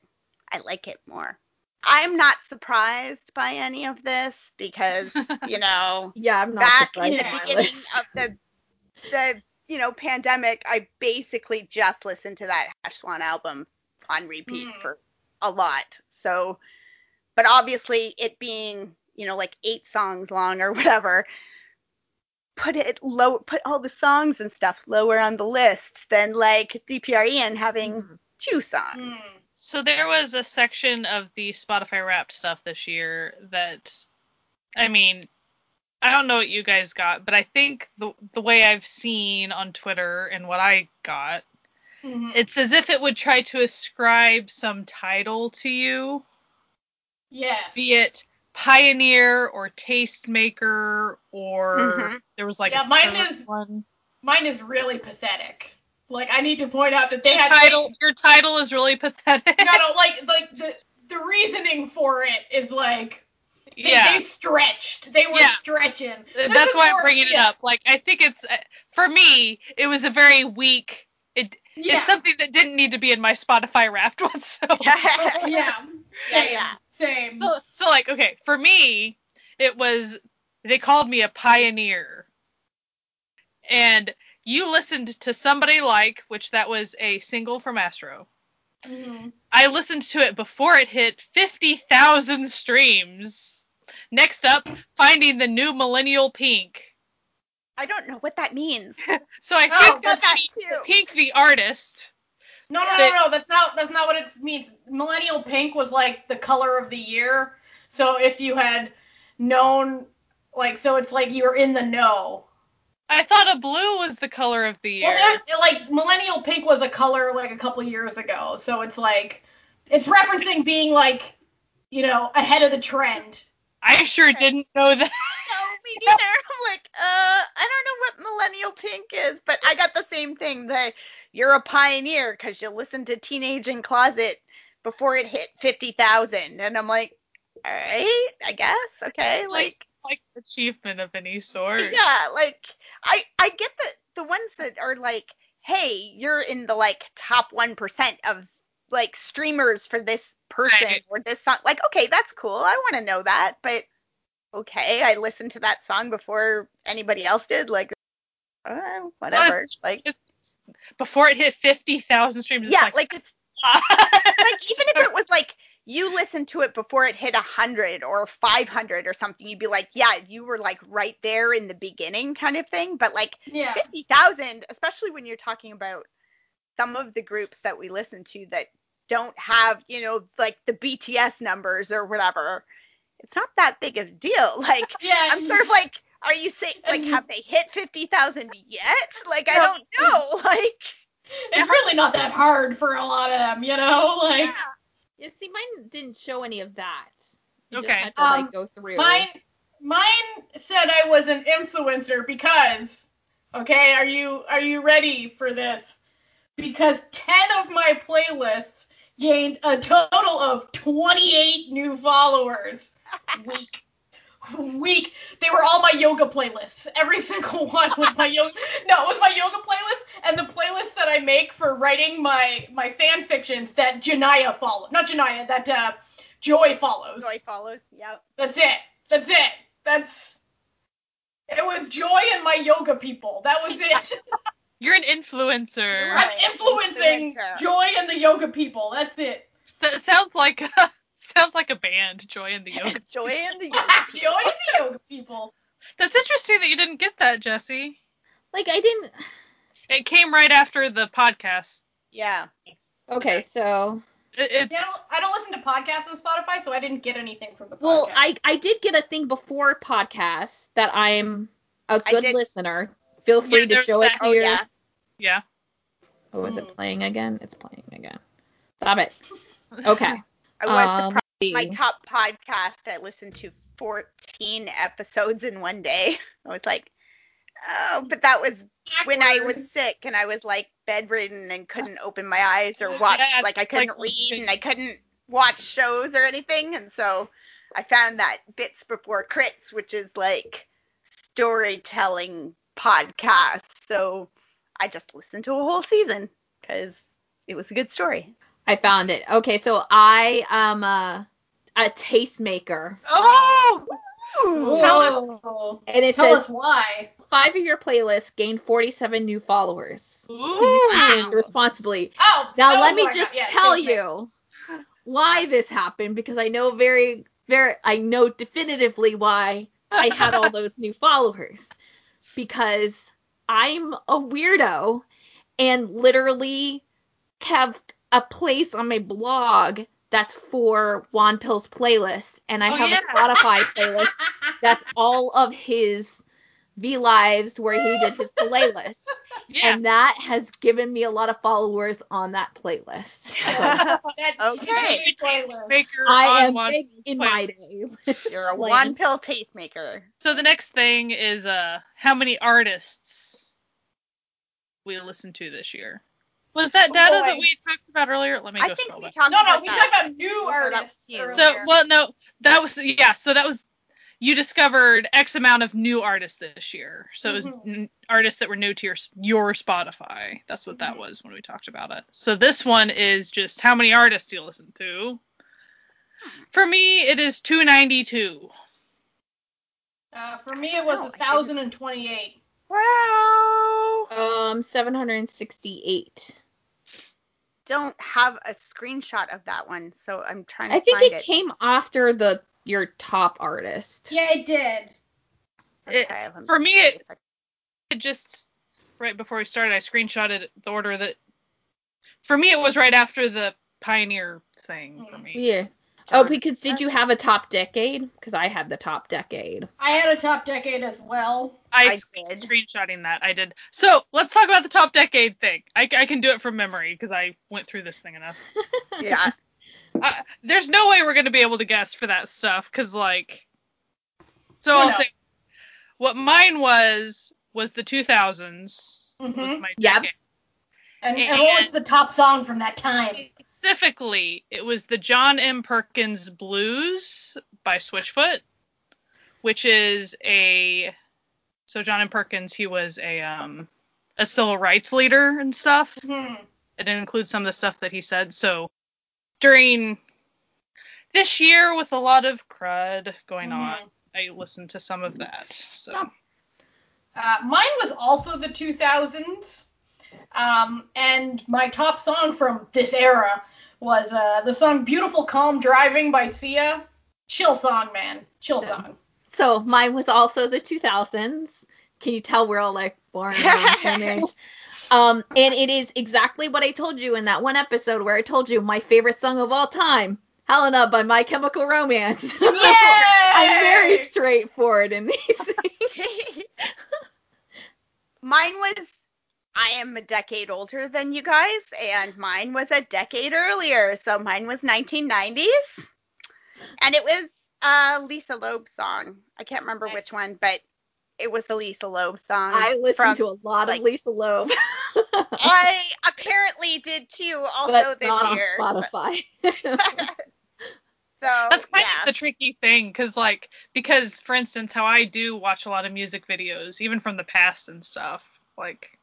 I like it more. I'm not surprised by any of this because, you know, Yeah, I'm not back in the beginning list. of the the you know pandemic, I basically just listened to that Hash Swan album on repeat Mm. for a lot. So, but obviously it being you know like eight songs long or whatever, put it low, put all the songs and stuff lower on the list than like DPR Ian having Mhm. two songs. Mm. So there was a section of the Spotify Wrapped stuff this year that, I mean, I don't know what you guys got, but I think the the way I've seen on Twitter and what I got, Mhm. it's as if it would try to ascribe some title to you, yes. be it pioneer or tastemaker or Mhm. there was like Yeah, a mine is- one. Mine is really pathetic. Like I need to point out that they Your had title your title is really pathetic. no, no, like like the the reasoning for it is like they, yeah. they stretched. They were Yeah. stretching. This That's is why I'm more- bringing it up. Like I think it's uh, for me, it was a very weak. It Yeah. it's something that didn't need to be in my Spotify Wrapped one. So yeah. Yeah, Same. yeah. Same. so so like okay, for me, it was they called me a pioneer, and you listened to somebody like which that was a single from Astro. Mhm. I listened to it before it hit 50,000 streams. Next up, finding the new Millennial Pink. I don't know what that means. So I Oh, think but that's that Pink, the artist. No, no, But- no, no. That's not that's not what it means. Millennial pink was like the color of the year. So if you had known, like, so it's like you're in the know. I thought a blue was the color of the year. Well, there- like millennial pink was a color like a couple years ago. So it's like it's referencing being like, you know, ahead of the trend. I sure didn't know that. No, me neither. I'm like, uh, I don't know what millennial pink is, but I got the same thing. That you're a pioneer because you listened to Teenage in Closet before it hit fifty thousand, and I'm like, all right, I guess, okay, like, like achievement of any sort. yeah, like I I get the the ones that are like, hey, you're in the like top one percent of like streamers for this person Right. or this song. Like, okay, that's cool. I want to know that, but okay, I listened to that song before anybody else did. Like, uh, whatever. Honestly, Like, before it hit 50,000 streams, it's yeah, like, like it's like even if it was like you listened to it before it hit 100 or 500 or something, you'd be like, yeah, you were like right there in the beginning kind of thing. But like Yeah. 50,000, especially when you're talking about some of the groups that we listen to that don't have, you know, like the BTS numbers or whatever. It's not that big of a deal. Like, Yeah. I'm sort of like, are you saying, like, have they hit 50,000 yet? Like, I don't know. Like, it's really not that hard for a lot of them, you know? Like Yeah, see, mine didn't show any of that. You Okay. just had to Um, like go through. Mine, mine said I was an influencer because, okay, are you are you ready for this? Because ten of my playlists gained a total of 28 new followers. Week, week. They were all my yoga playlists. Every single one was my yoga. No, it was my yoga playlist and the playlist that I make for writing my my fan fictions that Janaya follow. Not Janaya, that uh, Joy follows. Joy follows. Yep. That's it. That's it. That's. It was Joy and my yoga people. That was it. you're an influencer. I'm influencing Influencer. Joy and the yoga people. That's it. That sounds like a, sounds like a band, Joy and the Yoga. Joy and the Yoga. Joy yoga. and the yoga people. That's interesting that you didn't get that, Jessie. like I didn't. It came right after the podcast. Yeah. Okay, so It, it's Yeah, I don't, I don't listen to podcasts on Spotify, so I didn't get anything from the podcast. well, I I did get a thing before podcasts that I'm a good did- listener. Feel Yeah, free to there's show it to Oh your. yeah. yeah. Oh, is it Mm. playing again? It's playing again. Stop it. Okay. I was Um, surprised. let's My top podcast, I listened to 14 episodes in one day. I was like, oh, but that was when I was sick and I was like bedridden and uh, couldn't open my eyes or watch. Yeah, like I couldn't read and I couldn't watch shows or anything. And so I found that Bits Before Crits, which is like storytelling podcast. So I just listened to a whole season because it was a good story. I found it. Okay, so I am a, a tastemaker, Oh, Tell us. and it Tell says us why. five of your playlists gained 47 new followers. Please responsibly. Oh, Now let me just. Yeah, tell you why this happened because I know very very I know definitively why I had all those new followers because I'm a weirdo and literally have a place on my blog that's for Wonpil's playlist and I Oh, have yeah. a Spotify playlist that's all of his V lives where he did his playlist yeah. and that has given me a lot of followers on that playlist. So that Okay. Playlist. Maker I on am one big in my playlist. day. You're a Lame. Wonpil tastemaker. So the next thing is uh how many artists we listened to this year. Was that Oh, data boy. that we talked about earlier? Let me I go think scroll we back. talked No, no, about we that. talked about new Oh, artists. you. So well no, that was yeah, so that was you discovered X amount of new artists this year. So it was Mhm. n- artists that were new to your your Spotify. That's what that Mhm. was when we talked about it. So this one is just how many artists do you listen to? For me, it is 292. Uh, for me, it was No, I a didn't. thousand and twenty-eight. Wow. Um, 768. Don't have a screenshot of that one, so I'm trying to I think find it it. came after the your top artist. Yeah, it did. It- Okay, let for me, it- I- it just right before we started, I screenshotted the order that for me it was right after the Pioneer thing for me. Yeah. Oh, because did you have a top decade? Because I had the top decade. I had a top decade as well. I did. screenshotting that. I did. So let's talk about the top decade thing. I, I can do it from memory because I went through this thing enough. Yeah. Uh, there's no way we're gonna be able to guess for that stuff because like. So You I'll know. say what mine was was the 2000s. Was Mhm. my Yep. decade. And, and what was the top song from that time? Specifically, it was the John M. Perkins Blues by Switchfoot, which is a so John M. Perkins he was a um a civil rights leader and stuff. Mhm. It includes some of the stuff that he said. So during this year with a lot of crud going on, Mhm. I listened to some of that. So Oh. Uh, mine was also the 2000s. Um, and my top song from this era was uh, the song Beautiful Calm Driving by Sia. Chill song, man. Chill song. So mine was also the 2000s. Can you tell we're all like born around the same age? Um, and it is exactly what I told you in that one episode where I told you my favorite song of all time, Helena by My Chemical Romance. I'm very straightforward in these things. mine was I am a decade older than you guys, and mine was a decade earlier. So mine was 1990s, and it was a Lisa Loeb song. I can't remember Nice. which one, but it was the Lisa Loeb song. I listen from- to a lot like- of Lisa Loeb, I apparently did too, also but this not year. on Spotify. so that's kind yeah. of the tricky thing because like because for instance how i do watch a lot of music videos even from the past and stuff like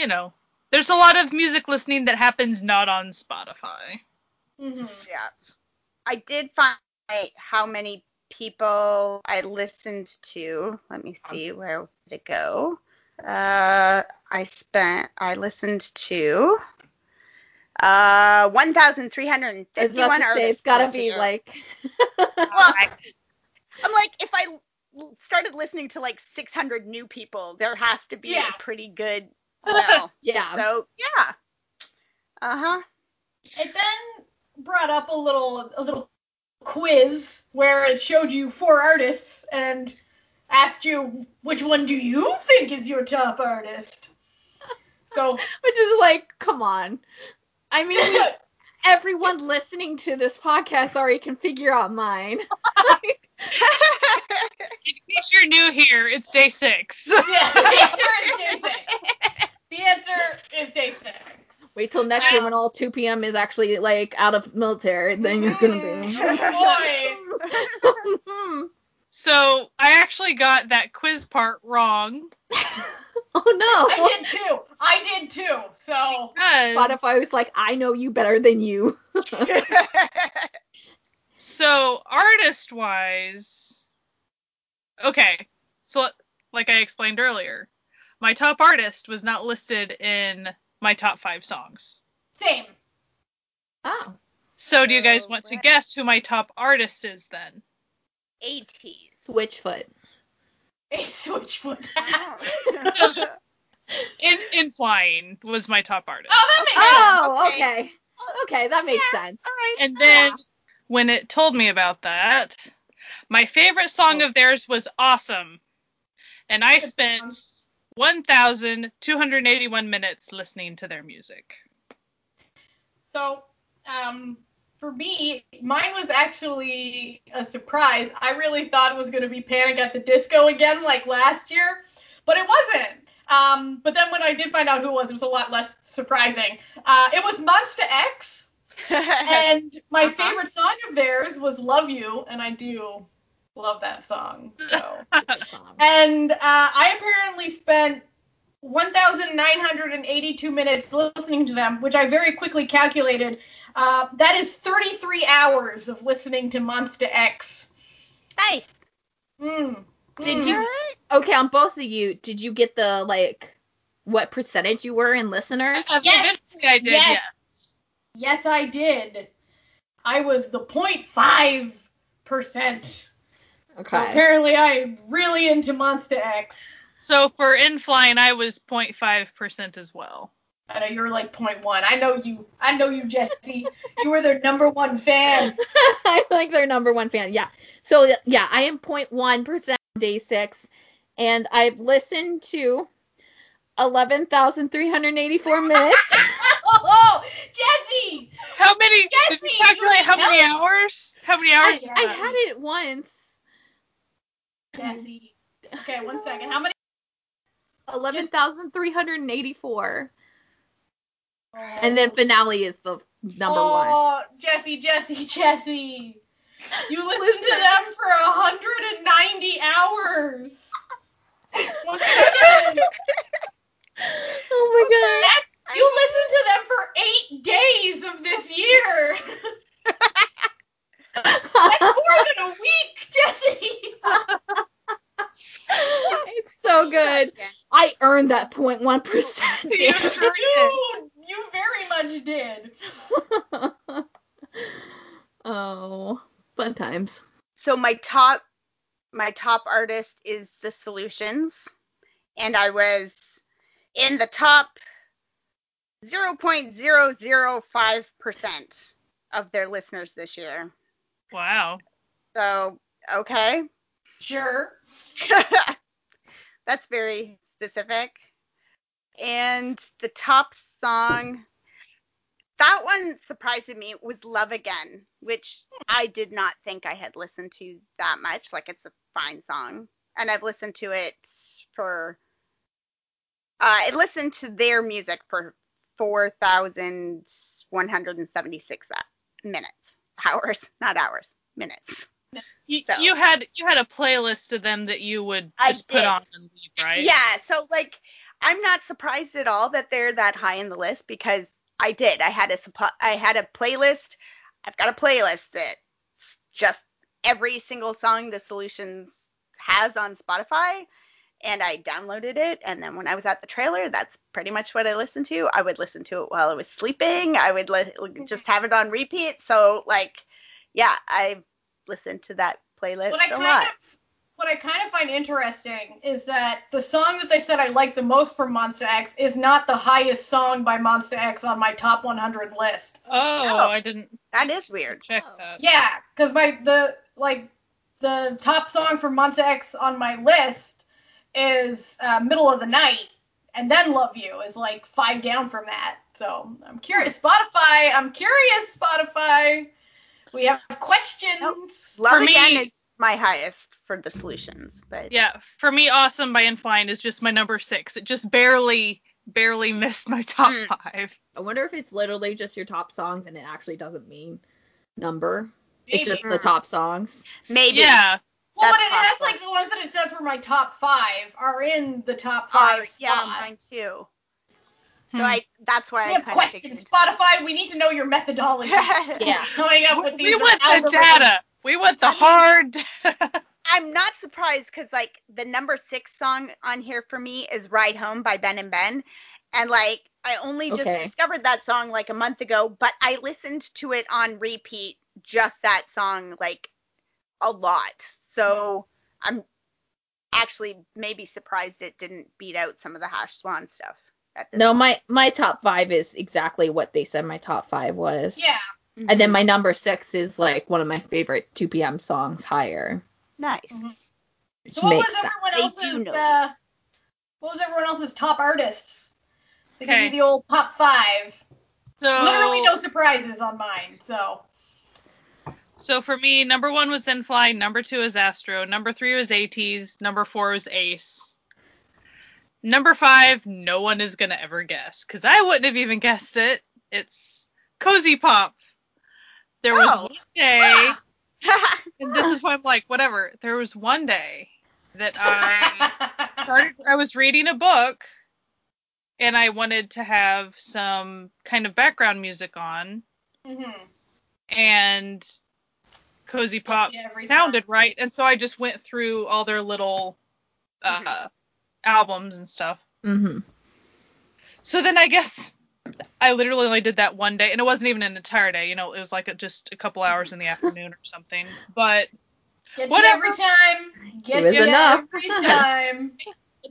you know there's a lot of music listening that happens not on spotify Mhm. Yeah. I did find how many people I listened to. Let me see where did it go. Uh, I spent I listened to uh 1,351 I was about to artists. say it's gotta be year. like. Well, I'm like if I started listening to like 600 new people, there has to be Yeah. a pretty good. You yeah. so yeah. Uh huh. It then brought up a little a little quiz where it showed you four artists and asked you which one do you think is your top artist. So Which is like, come on. I mean, everyone listening to this podcast already can figure out mine. In case you're new here, it's DAY6. yeah, the answer is DAY6. The answer is DAY6. Wait till next year when all 2PM is actually like out of military, then you're gonna be. Mm-hmm. Boy. So I actually got that quiz part wrong. oh no. I did too. I did too. So Because, Spotify was like, I know you better than you. so artist wise, okay. So like I explained earlier, my top artist was not listed in my top five songs. same. oh. So do you guys want to guess who my top artist is then? ATEEZ. Switchfoot. A switchfoot. In N.Flying was my top artist. Oh, that makes oh, sense. Oh, okay. okay. Okay, that makes sense. And then when it told me about that, my favorite song oh. of theirs was Awesome. And I spent song. 1,281 minutes listening to their music. So, um, for me, mine was actually a surprise. I really thought it was going to be Panic at the Disco again, like last year, but it wasn't. Um, but then when I did find out who it was, it was a lot less surprising. Uh, it was Monsta X, and my Uh-huh. favorite song of theirs was Love You, and I do love that song. So. And uh, I apparently spent 1,982 minutes listening to them, which I very quickly calculated. Uh, that is 33 hours of listening to Monsta X. nice. Mm. Did Mm. you? Okay, on both of you, did you get the like what percentage you were in listeners? Uh, Yes, I did, yes. yes. Yes, I did. I was the 0.5 percent. So Okay. apparently, I'm really into Monsta X. So for N.Flying, I was 0.5% as well. I know you're like 0.1. I know you. I know you, Jessie. you were their number one fan. I'm like their number one fan. Yeah. So yeah, I am 0.1 percent DAY6, and I've listened to 11,384 minutes. oh, Jessie! How many? Yes, did you calculate how many hours? How many I, hours? I had it once. Jessie. Okay, one second. How many? 11,384. And then finale is the number oh, one. oh, Jessie, Jessie, Jessie. You listened to them for 190 hours. One second. Oh my god. That- you listened to them for eight days of this year. That's more than a week, Jessie. it's so good. I earned that 0.1 percent. You you, you very much did. oh, fun times. So my top my top artist is The Solutions, and I was in the top 0.005% of their listeners this year. Wow. So, okay. Sure. That's very specific. And the top song, that one surprised me, was Love Again, which I did not think I had listened to that much. Like, it's a fine song. And I've listened to it for, uh, I listened to their music for 4,176 minutes. Hours, not hours, minutes. You, So- you had you had a playlist of them that you would just put on and leave, right? Yeah, so like I'm not surprised at all that they're that high in the list because I did. I had a I had a playlist. I've got a playlist that just every single song the Solutions has on Spotify and I downloaded it and then when I was at the trailer that's pretty much what I listened to. I would listen to it while I was sleeping. I would li- mm-hmm. just have it on repeat. So like yeah, I listened to that playlist What I a kind lot. of what I kind of find interesting is that the song that they said I like the most from Monsta X is not the highest song by Monsta X on my top 100 list. Oh, Oh. I didn't That is weird. check Oh. that. Yeah, because my the like the top song from Monsta X on my list is uh, Middle of the Night, and then Love You is like five down from that. So I'm curious, Spotify. I'm curious, Spotify. We have questions. Love For me- Again is my highest for the solutions, but Yeah, for me, Awesome by N.Flying is just my number six. It just barely, barely missed my top Mm. five. I wonder if it's literally just your top songs and it actually doesn't mean number. It's just the top songs. maybe. Yeah, Well, That's but it has like the ones that it says were my top five are in the top Are- five yeah, spots. mine too. So Hmm. I that's why we I have kind questions. of Spotify, we need to know your methodology. Yeah. Coming up we, with we want the data. We want the I mean- hard. I'm not surprised because like the number six song on here for me is "Ride Home" by Ben and Ben, and like I only just Okay. discovered that song like a month ago, but I listened to it on repeat, just that song like a lot. So I'm actually maybe surprised it didn't beat out some of the Hash Swan stuff. At this No, my my top five is exactly what they said my top five was. Yeah. point. And then my number six is like one of my favorite 2PM songs, Higher, nice. which So what makes was everyone They do else's? Uh, what was everyone else's top artists? They give Okay. you the old top five. So Literally no surprises on mine. So So for me, number one was Infly, number two is Astro, number three was ATEEZ, number four was Ace. Number five, no one is gonna ever guess, because I wouldn't have even guessed it. It's Cozy Pop. There was Oh. one day, and this is why I'm like, whatever. There was one day that I started I was reading a book and I wanted to have some kind of background music on Mhm. and Cozy Pop sounded right and so I just went through all their little uh, Mhm. Albums and stuff. Mm-hmm. So then I guess I literally only did that one day and it wasn't even an entire day, you know, it was like a, just a couple hours in the afternoon or something. But Get Whatever. you every time. Get It was you enough. every time.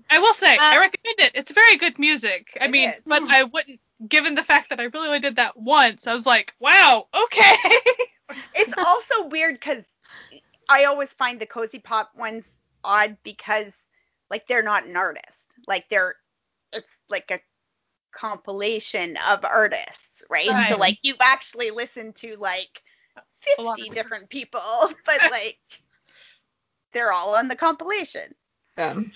I will say, I Uh, recommend it. It's very good music. I mean, is. but I wouldn't, given the fact that I really only did that once, I was like, wow, okay. it's also weird because I always find the cozy pop ones odd because like they're not an artist. Like they're it's like a compilation of artists, right? So like you've actually listened to like A lot of 50 different people, but like they're all on the compilation. Um,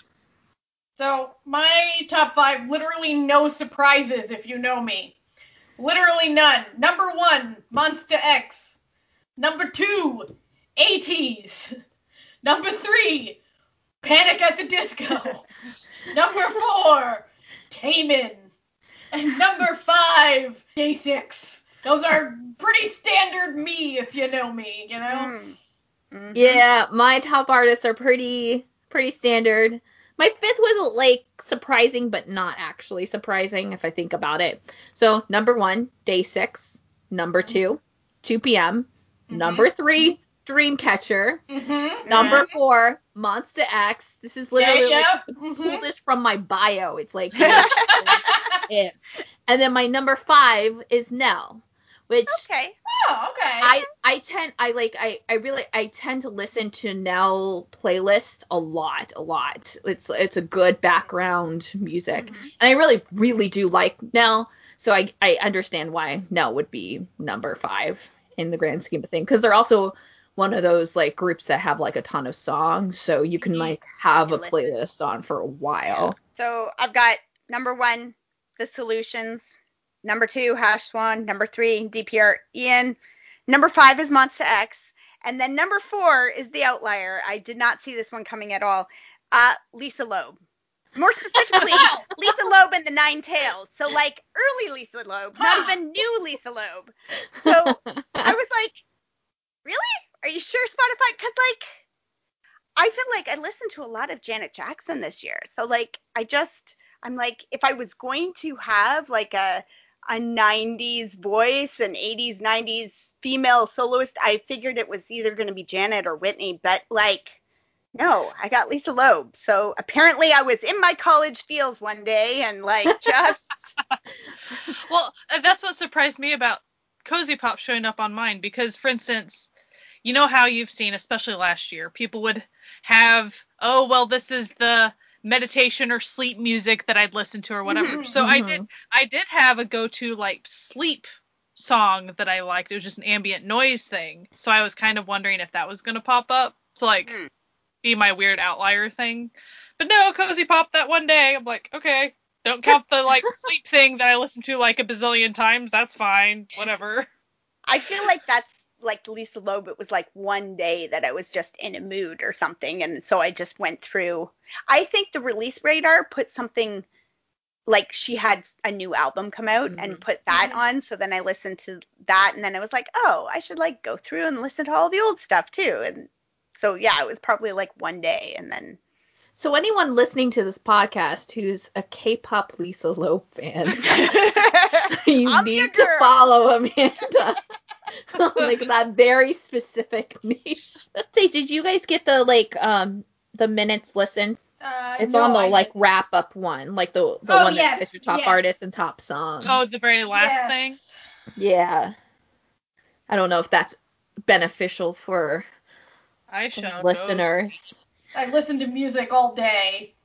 So my top five, literally no surprises if you know me. Literally none. Number one, Monsta X. Number two, ATEEZ. Number three, Panic at the Disco. number four, Taman. And number five, DAY6. Those are pretty standard me if you know me, you know? Mm. Mhm. yeah, my top artists are pretty pretty standard. My fifth was like surprising, but not actually surprising if I think about it. So number one, DAY6. Number two, 2PM Mhm. Number three, Dreamcatcher. Mm-hmm. Number four, Monsta X. This is literally yeah, like yeah. the Mhm. pulled from my bio. It's like it. And then my number five is Nell, which Okay. Oh, okay. I I tend I like I I really I tend to listen to Nell playlist a lot a lot. It's it's a good background music, Mhm. and I really really do like Nell. So I I understand why Nell would be number five in the grand scheme of things because they're also one of those like groups that have like a ton of songs, so you can Mhm. like have a You can listen. playlist on for a while. So I've got number one, The Solutions. Number two, Hash Swan. Number three, DPR Ian. Number five is Monsta X. And then number four is The Outlier. I did not see this one coming at all. Uh, Lisa Loeb. More specifically, Lisa Loeb and the Nine Tails. So like early Lisa Loeb, not even new Lisa Loeb. So I was like, really? Are you sure Spotify? Because like, I feel like I listened to a lot of Janet Jackson this year. So like, I just, I'm like, if I was going to have like a a 90s voice, an 80s, 90s female soloist, I figured it was either going to be Janet or Whitney. But like, No, I got Lisa Loeb. So apparently I was in my college fields one day and like just Well, uh, that's what surprised me about Cozy Pop showing up on mine because, for instance, you know how you've seen, especially last year, people would have, oh, well, this is the meditation or sleep music that I'd listen to or whatever. Mhm, so I mhm. did, I did have a go-to like sleep song that I liked. It was just an ambient noise thing. So I was kind of wondering if that was gonna pop up to like Mm. be my weird outlier thing. But no, Cozy Pop that one day. I'm like, okay, don't count the like sleep thing that I listened to like a bazillion times. That's fine, whatever. I feel like that's like Lisa Loeb. It was like one day that I was just in a mood or something, and so I just went through. I think the release radar put something like she had a new album come out and Mhm. put that Mhm. on. So then I listened to that, and then I was like, oh, I should like go through and listen to all the old stuff too. And so yeah, it was probably like one day, and then So anyone listening to this podcast who's a K-pop Lisa Loeb fan, you I'm need to follow Amanda. like that very specific niche. Say, did you guys get the like um the minutes listen? Uh, It's no, on the I like didn't. wrap up one, like the the Oh, one that yes, says your top yes. artists and top songs. Oh, the very last Yes. thing. yeah. I don't know if that's beneficial for I shall listeners. I listen to music all day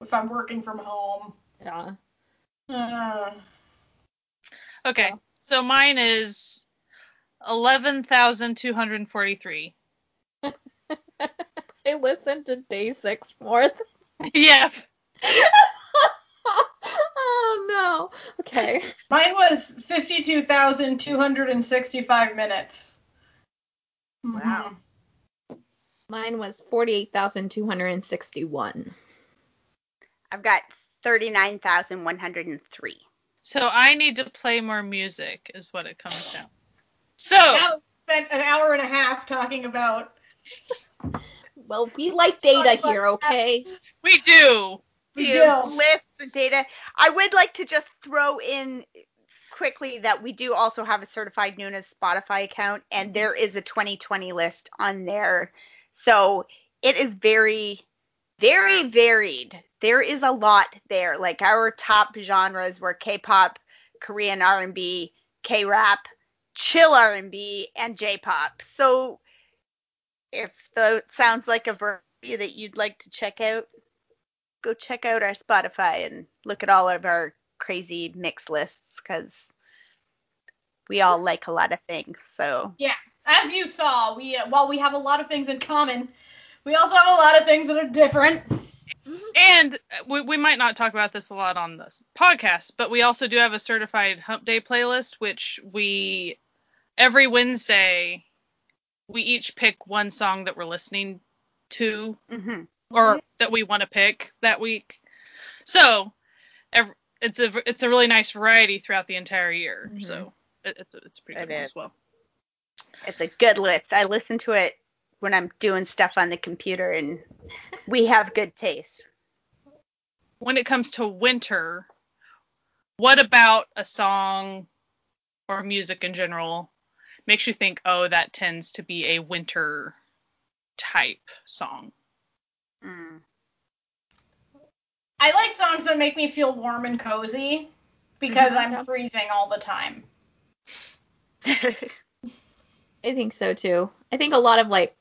if I'm working from home. Yeah. Uh, Okay, Yeah. so mine is eleven thousand two hundred forty-three. I listened to DAY6 more. yeah. oh no. Okay. mine was 52,265 minutes. Wow. Mhm. Mine was forty-eight thousand two hundred and sixty-one. I've got thirty nine thousand one hundred and three. So I need to play more music, is what it comes down. So Now we spent an hour and a half talking about. Well, we like data here, okay? we do. We do. list the data. I would like to just throw in quickly that we do also have a certified Nunes Spotify account, and there is a 2020 list on there. So it is very, very varied. There is a lot there. Like our top genres were K-pop, Korean R&B, K-rap, chill R&B, and J-pop. So if that sounds like a variety that you'd like to check out, go check out our Spotify and look at all of our crazy mix lists because we all like a lot of things. So yeah, As you saw, we uh, while we have a lot of things in common, we also have a lot of things that are different. And we, we might not talk about this a lot on this podcast, but we also do have a certified hump day playlist, which we every Wednesday we each pick one song that we're listening to hmm or that we want to pick that week. So it's a it's a really nice variety throughout the entire year. Mhm. So it, it's it's pretty It good one as well. it's a good list. I listen to it when I'm doing stuff on the computer, and we have good taste. When it comes to winter, what about a song or music in general makes you think, oh, that tends to be a winter type song? Mm. I like songs that make me feel warm and cozy because Mhm. I'm freezing all the time. I think so too. I think a lot of like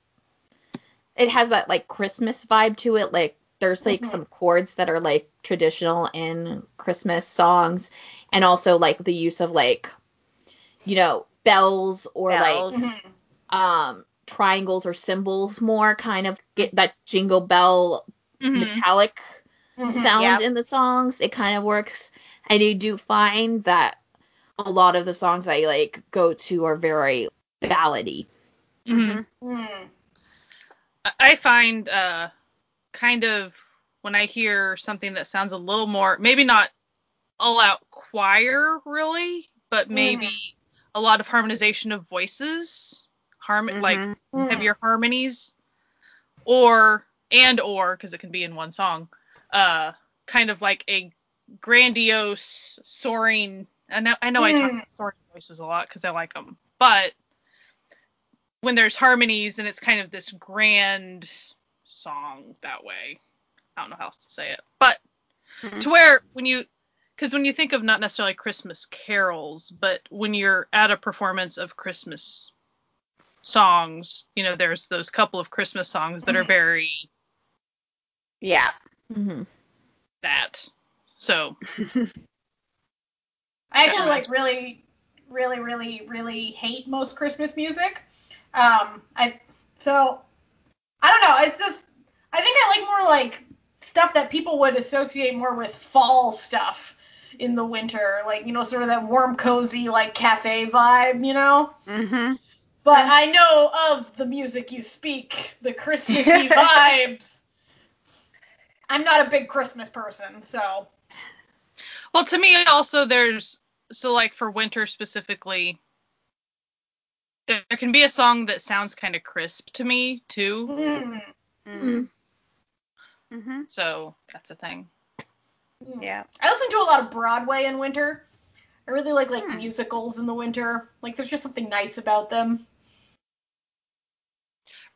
it has that like Christmas vibe to it. Like there's like Mhm. some chords that are like traditional in Christmas songs and also like the use of like you know bells or Bells. like Mhm. um triangles or symbols more kind of get that jingle bell Mhm. metallic Mhm. sound Yep. in the songs. It kind of works. And you do find that a lot of the songs I like go to are very ballady. Mhm. Mm. I- I find uh, kind of when I hear something that sounds a little more, maybe not all out choir really, but maybe a lot of harmonization of voices, harm like Mhm. Mm. heavier harmonies, or and or because it can be in one song, uh, kind of like a grandiose soaring. I know I know I talk Mm. about soaring voices a lot because I like them, but when there's harmonies and it's kind of this grand song that way. I don't know how else to say it, but Mhm. to where when you because when you think of not necessarily Christmas carols, but when you're at a performance of Christmas songs, you know, there's those couple of Christmas songs that are Mhm. very Yeah. hmm that. So I actually like really, really, really, really hate most Christmas music. Um, I so I don't know. It's just I think I like more like stuff that people would associate more with fall stuff in the winter, like you know, sort of that warm, cozy, like cafe vibe, you know. Mhm. But I know of the music you speak, the Christmassy vibes. I'm not a big Christmas person, so Well, to me also there's so like for winter specifically, there, there can be a song that sounds kind of crisp to me too. mm, Mhm. Mhm. So that's a thing. Yeah. I listen to a lot of Broadway in winter. I really like like Hmm. musicals in the winter. Like there's just something nice about them.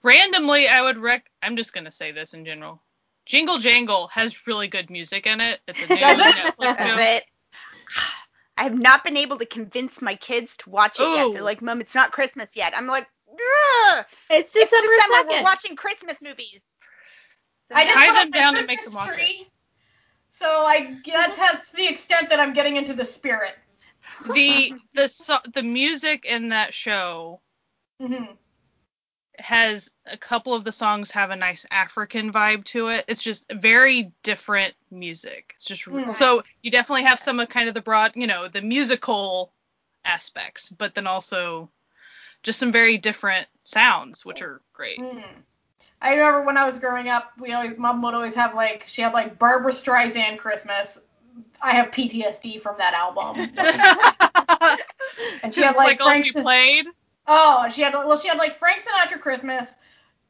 Randomly, I would rec. I'm just gonna say this in general. Jingle Jangle has really good music in it. It's a new Does it? Netflix it. I have not been able to convince my kids to watch it yet. They're like, Mom, it's not Christmas yet. I'm like, Ugh! It's It's December December. We're watching Christmas movies. I just Tie put them up my down and make them watch it. So I that's that's the extent that I'm getting into the spirit. The the so, the music in that show hmm has a couple of the songs have a nice African vibe to it. It's just very different music. It's just Mm. so you definitely have some of kind of the broad, you know, the musical aspects, but then also just some very different sounds, which are great. Mm. I remember when I was growing up, we always mom would always have like she had like Barbra Streisand Christmas. I have PTSD from that album. and she had Just like, like all Frank she played. Oh, she had well, she had like Frank Sinatra Christmas,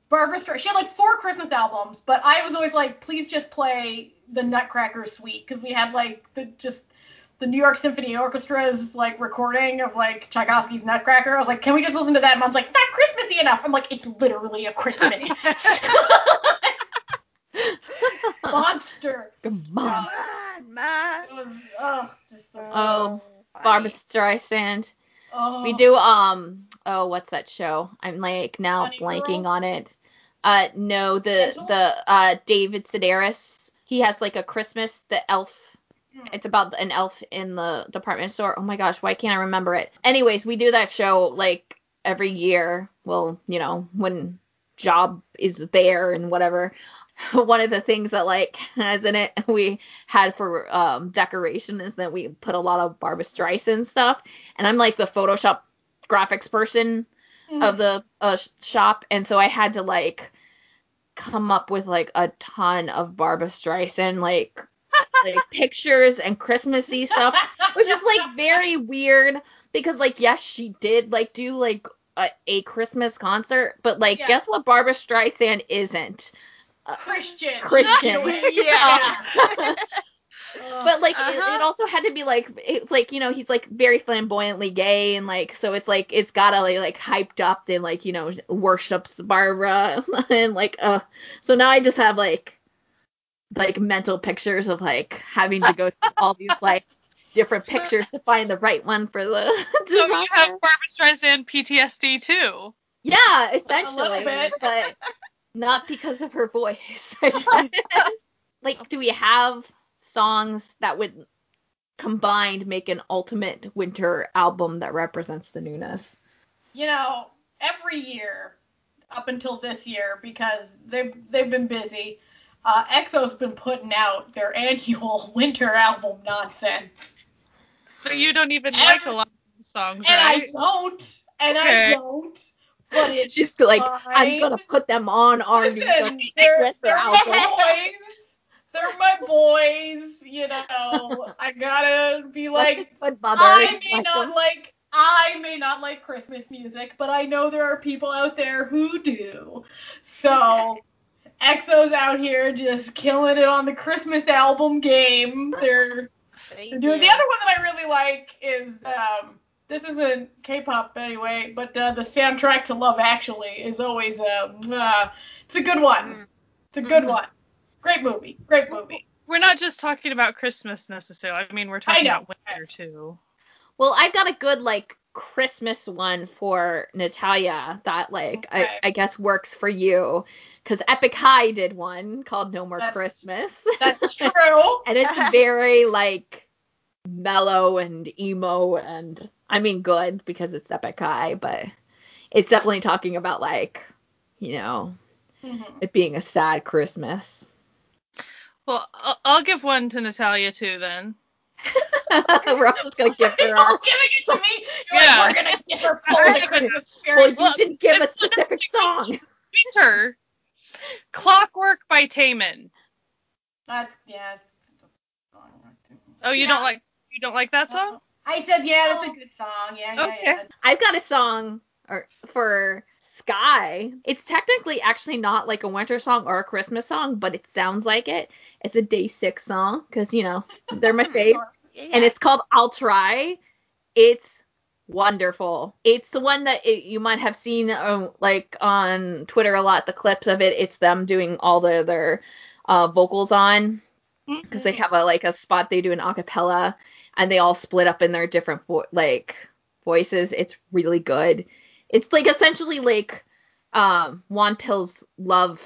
Barbra Streisand. She had like four Christmas albums, but I was always like, please just play the Nutcracker Suite because we had like the just the New York Symphony Orchestra's like recording of like Tchaikovsky's Nutcracker. I was like, can we just listen to that? And Mom's like, it's not Christmassy enough. I'm like, it's literally a Christmas monster. Come Come on. on, Ma. It was oh just so, Oh, funny. Barbra Streisand. oh. We do um oh what's that show? I'm like now Funny blanking Girl? on it. Uh no, the Gentle? the uh David Sedaris. He has like a Christmas the elf. It's about an elf in the department store. Oh my gosh, why can't I remember it? Anyways, we do that show like every year. Well, you know, when job is there and whatever. One of the things that like as in it we had for um decoration is that we put a lot of Barbra Streisand stuff, and I'm like the Photoshop graphics person Mhm. of the uh, shop, and so I had to like come up with like a ton of Barbra Streisand like like pictures and Christmassy stuff, which is like very weird because like yes she did like do like a, a Christmas concert, but like Yeah. guess what Barbra Streisand isn't. Christian. Christian. Yeah. But like it, Uh-huh. it also had to be like it, like you know he's like very flamboyantly gay and like so it's like it's gotta like, like hyped up and like you know worships Barbra and like uh so now I just have like like mental pictures of like having to go through all these like different pictures to find the right one for the So you have Barbra Streisand PTSD too. yeah essentially bit. but not because of her voice like do we have songs that would combined make an ultimate winter album that represents the newness you know, every year up until this year because they've they've been busy. Uh, EXO's been putting out their annual winter album nonsense, So you don't even Every- like a lot of these songs, and I don't, and I don't. But it's she's like fine. i'm gonna put them on our new Listen, they're, winter they're album my boys. They're my boys. You know, I gotta be like, I may not like I may not like Christmas music, but I know there are people out there who do. So EXO's out here just killing it on the Christmas album game. They're, they're doing the other one that I really like is um this isn't K-pop anyway, but uh, the soundtrack to Love Actually is always um uh, it's a good one. Mm. It's a good Mhm. one. Great movie. Great movie. We're not just talking about Christmas necessarily. I mean, we're talking about winter too. Well, I've got a good like Christmas one for Natalia that like Okay. I, I guess works for you because Epic High did one called No More That's- Christmas. That's true. and it's very like mellow and emo and I mean good because it's Epic High, but it's definitely talking about like you know Mhm. it being a sad Christmas. Well, I'll, I'll give one to Natalia too then. We're all just gonna give her You're giving it to me. You're Yeah. like, we're gonna give her full Well, Christmas Well, you didn't give a it's specific song. Winter. Clockwork by Taman. That's yes. Oh, you Yeah. don't like you don't like that uh-huh. song? I said yeah, that's a good song. Yeah, yeah, Okay. yeah. I've got a song or for Sky. It's technically actually not like a winter song or a Christmas song, but it sounds like it. It's a DAY6 song because you know they're my fave, and it's called "I'll Try." It's wonderful. It's the one that it, you might have seen uh, like on Twitter a lot. The clips of it. It's them doing all the their uh, vocals on because they have a like a spot they do an acapella and they all split up in their different vo- like voices. It's really good. It's like essentially like um Wonpil's love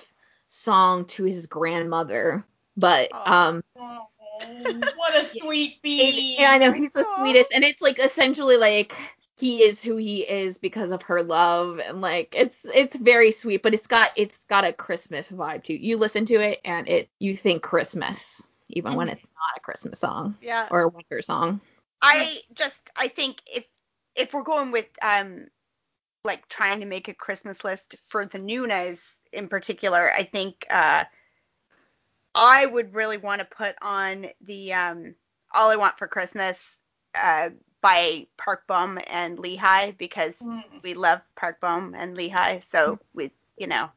song to his grandmother, but um Oh, what a sweet bee. yeah, I know he's the sweetest and it's like essentially like he is who he is because of her love and like it's it's very sweet but it's got it's got a christmas vibe too you listen to it and it you think christmas even when Mhm. it's not a christmas song Yeah. or a winter song I just I think if if we're going with um like trying to make a Christmas list for the Nunas in particular, I think uh I would really want to put on the um All I Want for Christmas uh by Park Bom and Lee Hi because Mm. we love Park Bom and Lee Hi, so we you know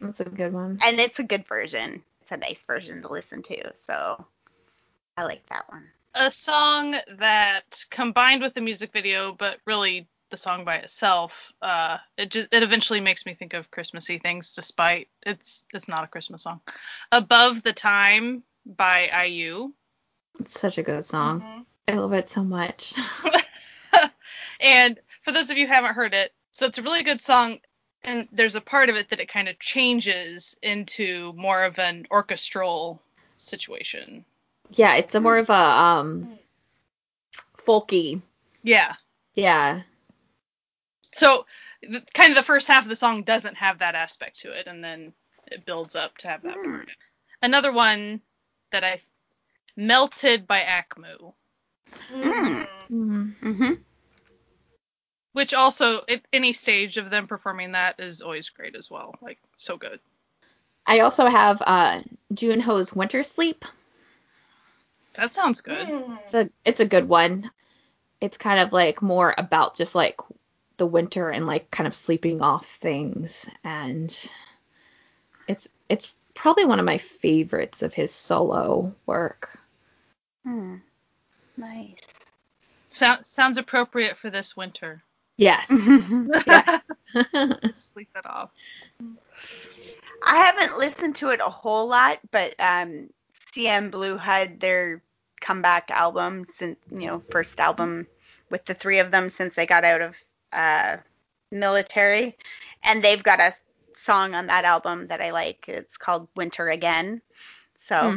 that's a good one and it's a good version. It's a nice version to listen to, so I like that one. A song that combined with the music video, but really the song by itself, uh, it just it eventually makes me think of Christmassy things, despite it's it's not a Christmas song. Above the Time by IU. it's such a good song Mhm. i love it so much and for those of you who haven't heard it, so it's a really good song. And there's a part of it that it kind of changes into more of an orchestral situation. yeah it's a more of a um folky Yeah. yeah So th- kind of the first half of the song doesn't have that aspect to it, and then it builds up to have that Hmm. part. Another one that I melted by AKMU, Mm. Mhm. Mm-hmm. which also at any stage of them performing that is always great as well. Like so good. i also have uh junho's winter sleep That sounds good. Mm. it's a it's a good one. It's kind of like more about just like the winter and like kind of sleeping off things and it's it's probably one of my favorites of his solo work. Hmm. Nice. So- sounds appropriate for this winter. Yes. Yes. Sleep it off. I haven't listened to it a whole lot, but um, CNBLUE had their comeback album since you know first album with the three of them since they got out of uh, military, and they've got a song on that album that I like. It's called Winter Again. So Hmm.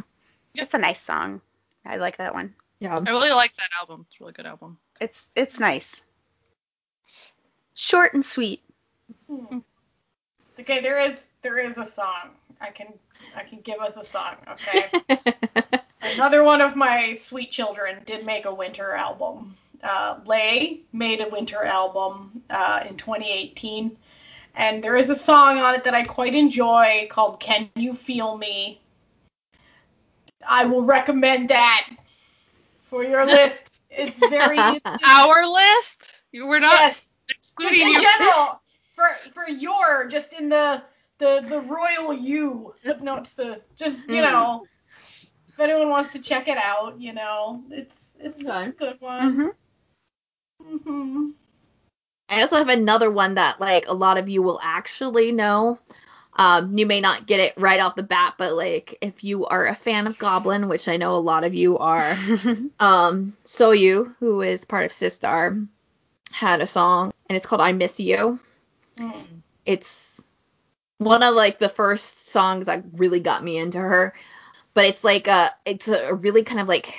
it's a nice song. I like that one. yeah. I really like that album. It's a really good album. It's it's nice. Short and sweet. Hmm. Okay, there is there is a song. I can I can give us a song. Okay. Another one of my sweet children did make a winter album. Uh, Lay made a winter album uh, in 2018, and there is a song on it that I quite enjoy called "Can You Feel Me." I will recommend that for your list. It's very Our list? We're not yes, just excluding in you. general for for your just in the the the royal you no it's the just you Mm. know if anyone wants to check it out you know it's it's Okay. a good one Mm-hmm. Hmm I also have another one that like a lot of you will actually know. Um, you may not get it right off the bat, but like if you are a fan of Goblin, which I know a lot of you are, um, Soyou, who is part of Sistar, had a song and it's called I Miss You. Mm. It's one of like the first songs that really got me into her. But it's like a it's a really kind of like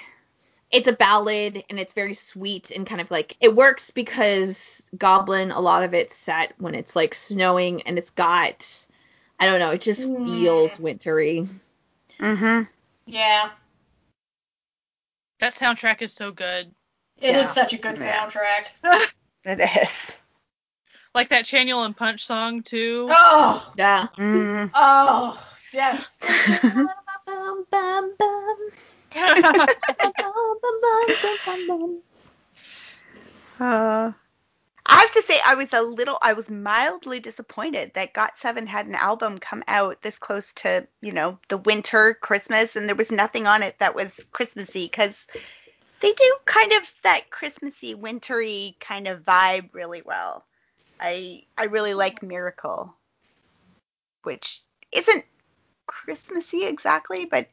it's a ballad and it's very sweet and kind of like it works because Goblin a lot of it's set when it's like snowing and it's got I don't know, it just Mm. feels wintry. mm-hmm. Yeah. That soundtrack is so good. It is Yeah. such a good Yeah. soundtrack. It is. Like that Chanyeol and Punch song too. Oh, Yeah. Mm. oh, yes. Bum, bum, bum. Uh, I have to say, I was a little, I was mildly disappointed that GOT7 had an album come out this close to, you know, the winter Christmas, and there was nothing on it that was Christmassy because they do kind of that Christmassy, wintry kind of vibe really well. I I really like Miracle, which isn't Christmassy exactly, but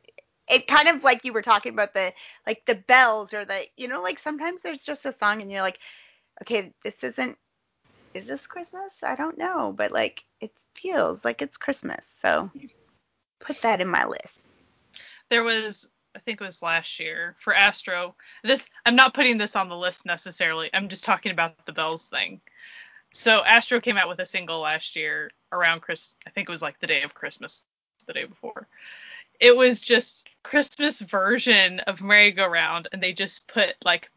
it kind of like you were talking about the like the bells or the you know like sometimes there's just a song and you're like okay this isn't is this christmas i don't know but like it feels like it's christmas so put that in my list there was I think it was last year for Astro. This I'm not putting this on the list necessarily. I'm just talking about the bells thing. So Astro came out with a single last year around Chris I think it was like the day of Christmas, the day before. It was just Christmas version of Merry Go Round and they just put like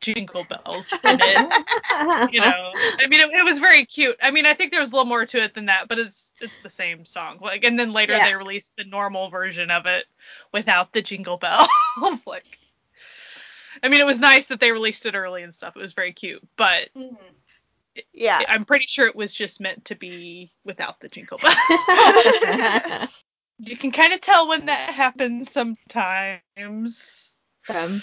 jingle bells in it. you know, I mean, it, it was very cute. I mean, I think there was a little more to it than that, but it's it's the same song. Like, and then later Yeah. they released the normal version of it without the jingle bells. like, I mean, it was nice that they released it early and stuff. It was very cute, but Mhm. yeah I'm pretty sure it was just meant to be without the jingle bells. you can kind of tell when that happens sometimes. Um,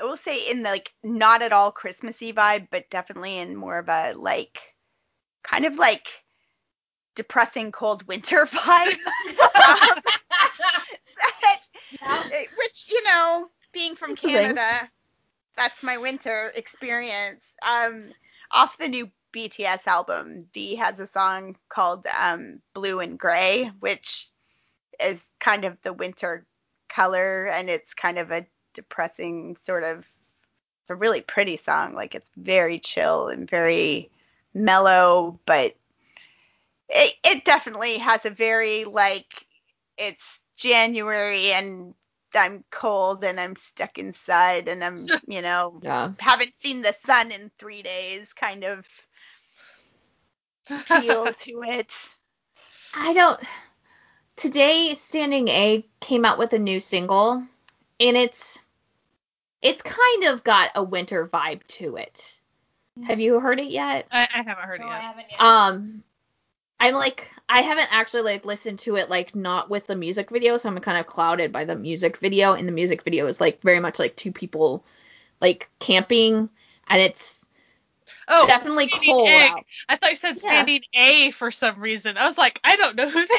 i will say in the like not at all christmassy vibe but definitely in more of a like kind of like depressing cold winter vibe Um, that- it- which you know being from It's a thing. canada that's my winter experience um off the new bts album v has a song called um blue and gray which is kind of the winter color and it's kind of a depressing sort of it's a really pretty song like it's very chill and very mellow but it, it definitely has a very like it's January and I'm cold and I'm stuck inside and I'm you know yeah. haven't seen the sun in three days kind of feel to it. I don't. Today, Standing A came out with a new single, and it's it's kind of got a winter vibe to it. Have you heard it yet? I, I haven't heard No, it I haven't yet. Um, I'm like I haven't actually like listened to it like not with the music video, so I'm kind of clouded by the music video, and the music video is like very much like two people like camping, and it's Oh, definitely cold Egg. out. I thought you said Yeah. standing A for some reason. I was like, I don't know who they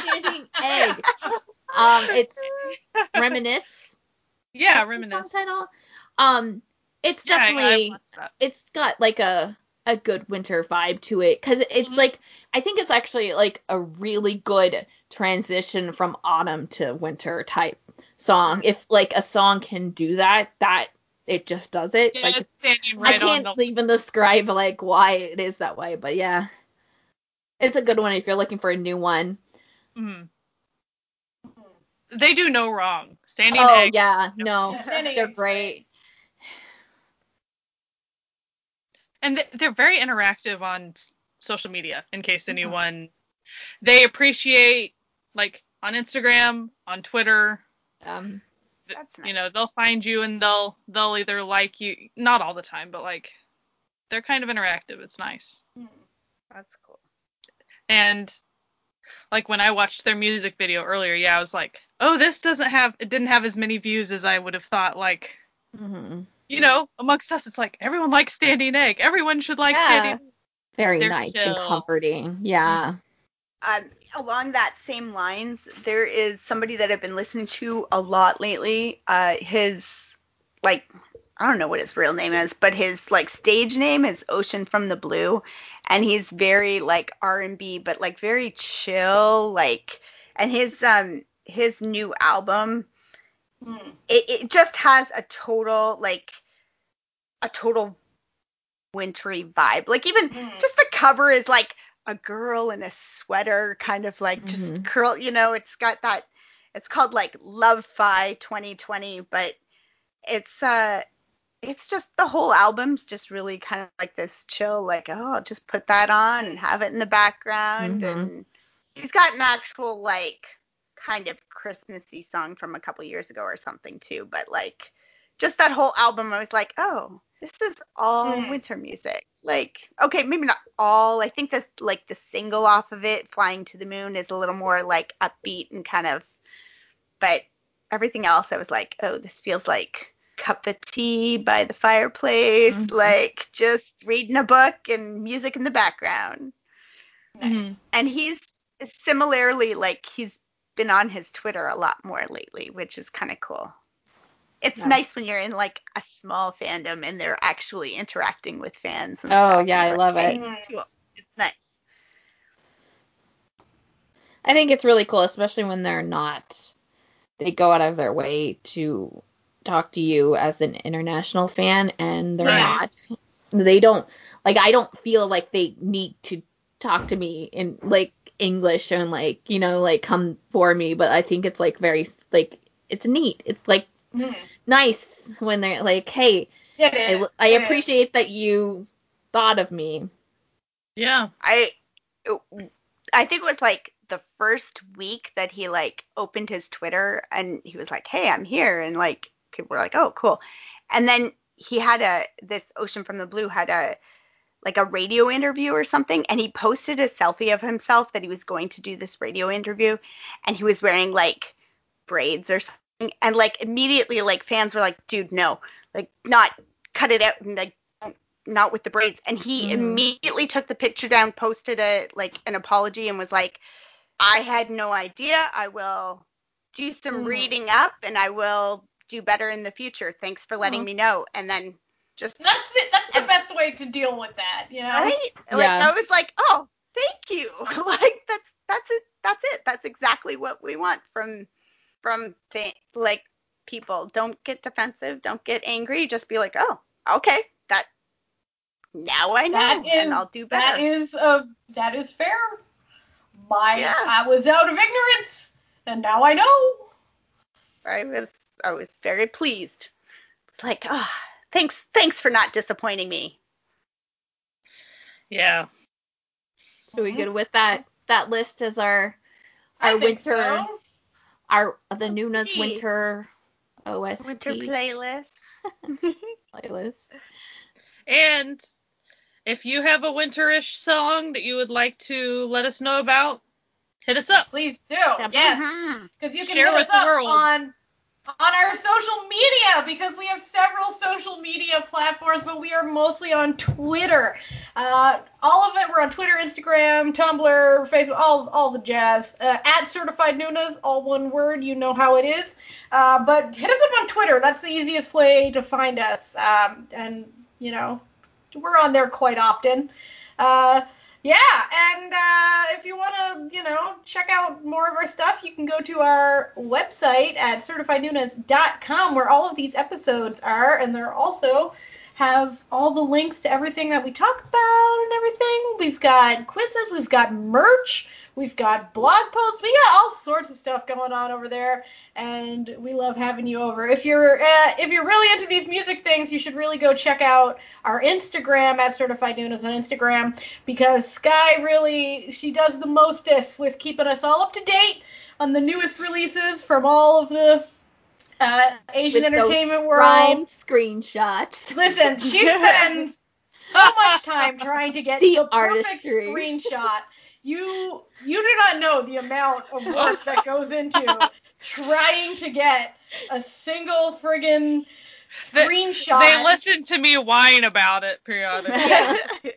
Standing Egg. Um, it's Reminisce. Yeah, reminisce. title. Um, it's Yeah, definitely that. it's got like a a good winter vibe to it because it's Mhm. like I think it's actually like a really good transition from autumn to winter type song. If like a song can do that, that it just does it. Yeah, like standing I can't the. even describe like why it is that way, but yeah. It's a good one if you're looking for a new one. Mhm. They do no wrong. Standing oh Egg. yeah, no, Standing they're great. and they're very interactive on social media in case Mm-hmm. anyone they appreciate like on Instagram, on Twitter, Um, th- That's you know, they'll find you and they'll they'll either like you not all the time, but like they're kind of interactive. It's nice. Mhm. That's cool. And like when I watched their music video earlier, yeah, I was like, "Oh, this doesn't have it didn't have as many views as I would have thought like mhm. you know, amongst us, it's like everyone likes Standing Egg. Everyone should like Yeah. Standing. Very They're nice chill. and comforting. Yeah. um, along that same lines, there is somebody that I've been listening to a lot lately. Uh, his like I don't know what his real name is, but his like stage name is Ocean from the Blue, and he's very like R&B, but like very chill, like. And his um his new album, Hmm. it, it just has a total like a total wintry vibe. Like even Hmm. just the cover is like a girl in a sweater, kind of like just Mhm. curl. You know, it's got that. It's called like Love Fi 2020, but it's uh, it's just the whole album's just really kind of like this chill, like oh, I'll just put that on and have it in the background, Mhm. and he's got an actual like kind of Christmassy song from a couple years ago or something too, but like just that whole album, I was like, oh, this is all Mm. winter music. Like, okay, maybe not all. I think this like the single off of it, Flying to the Moon, is a little more like upbeat and kind of but everything else I was like, oh, this feels like cup of tea by the fireplace, Mhm. like just reading a book and music in the background. Nice. And he's similarly like he's been on his Twitter a lot more lately, which is kind of cool. It's Yeah. nice when you're in like a small fandom and they're actually interacting with fans. And Oh, stuff. yeah, I It's love it. Cool. It's nice. I think it's really cool, especially when they're not. They go out of their way to talk to you as an international fan, and they're Right. not. They don't like. I don't feel like they need to talk to me in like English and like you know like come for me. But I think it's like very like it's neat. It's like Mhm. nice when they're like, hey, It is. I, I It is. appreciate that you thought of me. Yeah. I I think it was like the first week that he like opened his Twitter and he was like, "Hey, I'm here," and like people were like, "Oh, cool," and then he had a this Ocean from the Blue had a like a radio interview or something, and he posted a selfie of himself that he was going to do this radio interview, and he was wearing like braids or something, and like immediately like fans were like, "Dude, no, like not cut it out and like." don't- with the braids, and he Mhm. immediately took the picture down, posted a like an apology, and was like, "I had no idea. I will do some Mhm. reading up, and I will do better in the future. Thanks for letting Aw. me know." And then just That's it. That's the And- best way to deal with that, you know. right, like Yeah. I was like, "Oh, thank you." like that's that's it. That's it. That's exactly what we want from from th- like people. Don't get defensive. Don't get angry. Just be like, "Oh, okay, that." Now I know, That is and I'll do better. that is uh that is fair. My Yeah. I was out of ignorance, and now I know. I was I was very pleased. It's like, ah, thanks thanks for not disappointing me. Yeah. So we good with that that list as our our think winter so. our the Nuna's Gee. winter OST Winter playlist. playlist. And if you have a winterish song that you would like to let us know about, hit us up. Please do. Yeah. Yes. Because you can Share hit with us the up world. on on our social media because we have several social media platforms, but we are mostly on Twitter. Uh, all of it, we're on Twitter, Instagram, Tumblr, Facebook, all all the jazz. Uh, at Certified Nunas, all one word. You know how it is. Uh, but hit us up on Twitter. That's the easiest way to find us. Um, and you know, we're on there quite often. Uh, yeah, and uh, if you want to, you know, check out more of our stuff, you can go to our website at certifiednunas.com where all of these episodes are, and there also have all the links to everything that we talk about and everything. We've got quizzes, we've got merch, we've got blog posts, we got all sorts of stuff going on over there, and we love having you over. If you're uh, if you're really into these music things, you should really go check out our Instagram at Certified Nunas on Instagram because Sky really she does the mostest with keeping us all up to date on the newest releases from all of the uh, Asian With entertainment world. Screenshots. Listen, she spends so much time trying to get The the, perfect artistry. screenshot. You you do not know the amount of work that goes into trying to get a single friggin' They- screenshot. They listen to me whine about it periodically. Yeah.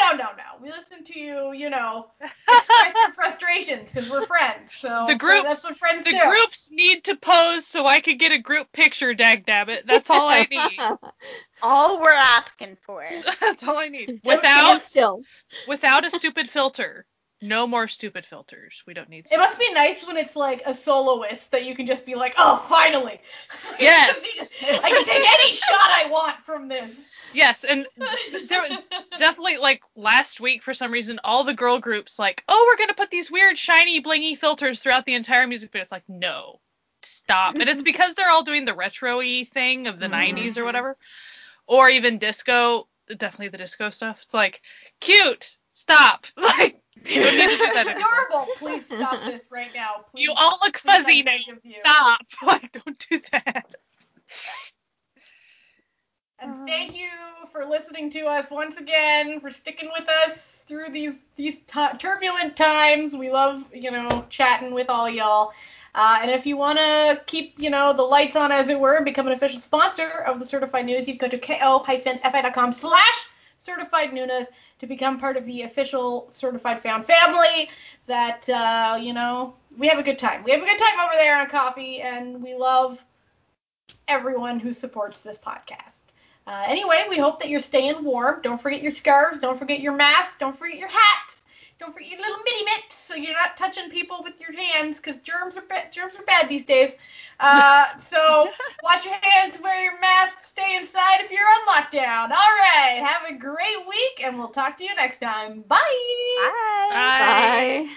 No, no, no, no. We listen to you, you know, express your frustrations because we're friends. So The groups- that's what friends The do. groups need to pose so I could get a group picture, dag dabbit. That's all I need. All we're asking for. That's all I need. Just Without still. without a stupid filter. No more stupid filters. We don't need. It must be nice when it's like a soloist that you can just be like, oh, finally. Yes. I can take any shot I want from this. Yes, and there was definitely like last week for some reason all the girl groups like, oh, we're gonna put these weird shiny blingy filters throughout the entire music video. It's like, no, stop. and it's because they're all doing the retro-y thing of the Mhm. 90s or whatever, or even disco. Definitely the disco stuff. It's like, cute. Stop. Like, you don't need to do that. Adorable. Please stop this right now. Please. You all look Please, fuzzy now. beg of you. Stop. Like, don't do that. And thank you for listening to us once again, for sticking with us through these these tu- turbulent times. We love, you know, chatting with all y'all. Uh, and if you want to keep, you know, the lights on, as it were, and become an official sponsor of the Certified Nunas, you can go to ko-fi.com slash certified Nunas to become part of the official Certified Found family. That, uh, you know, we have a good time. We have a good time over there on Ko-fi, and we love everyone who supports this podcast. Uh, anyway, we hope that you're staying warm. Don't forget your scarves. Don't forget your masks. Don't forget your hats. Don't forget your little mini mitts so you're not touching people with your hands because germs are ba- germs are bad these days. Uh, so wash your hands, wear your mask, stay inside if you're on lockdown. All right, have a great week, and we'll talk to you next time. Bye. Bye. Bye. Bye.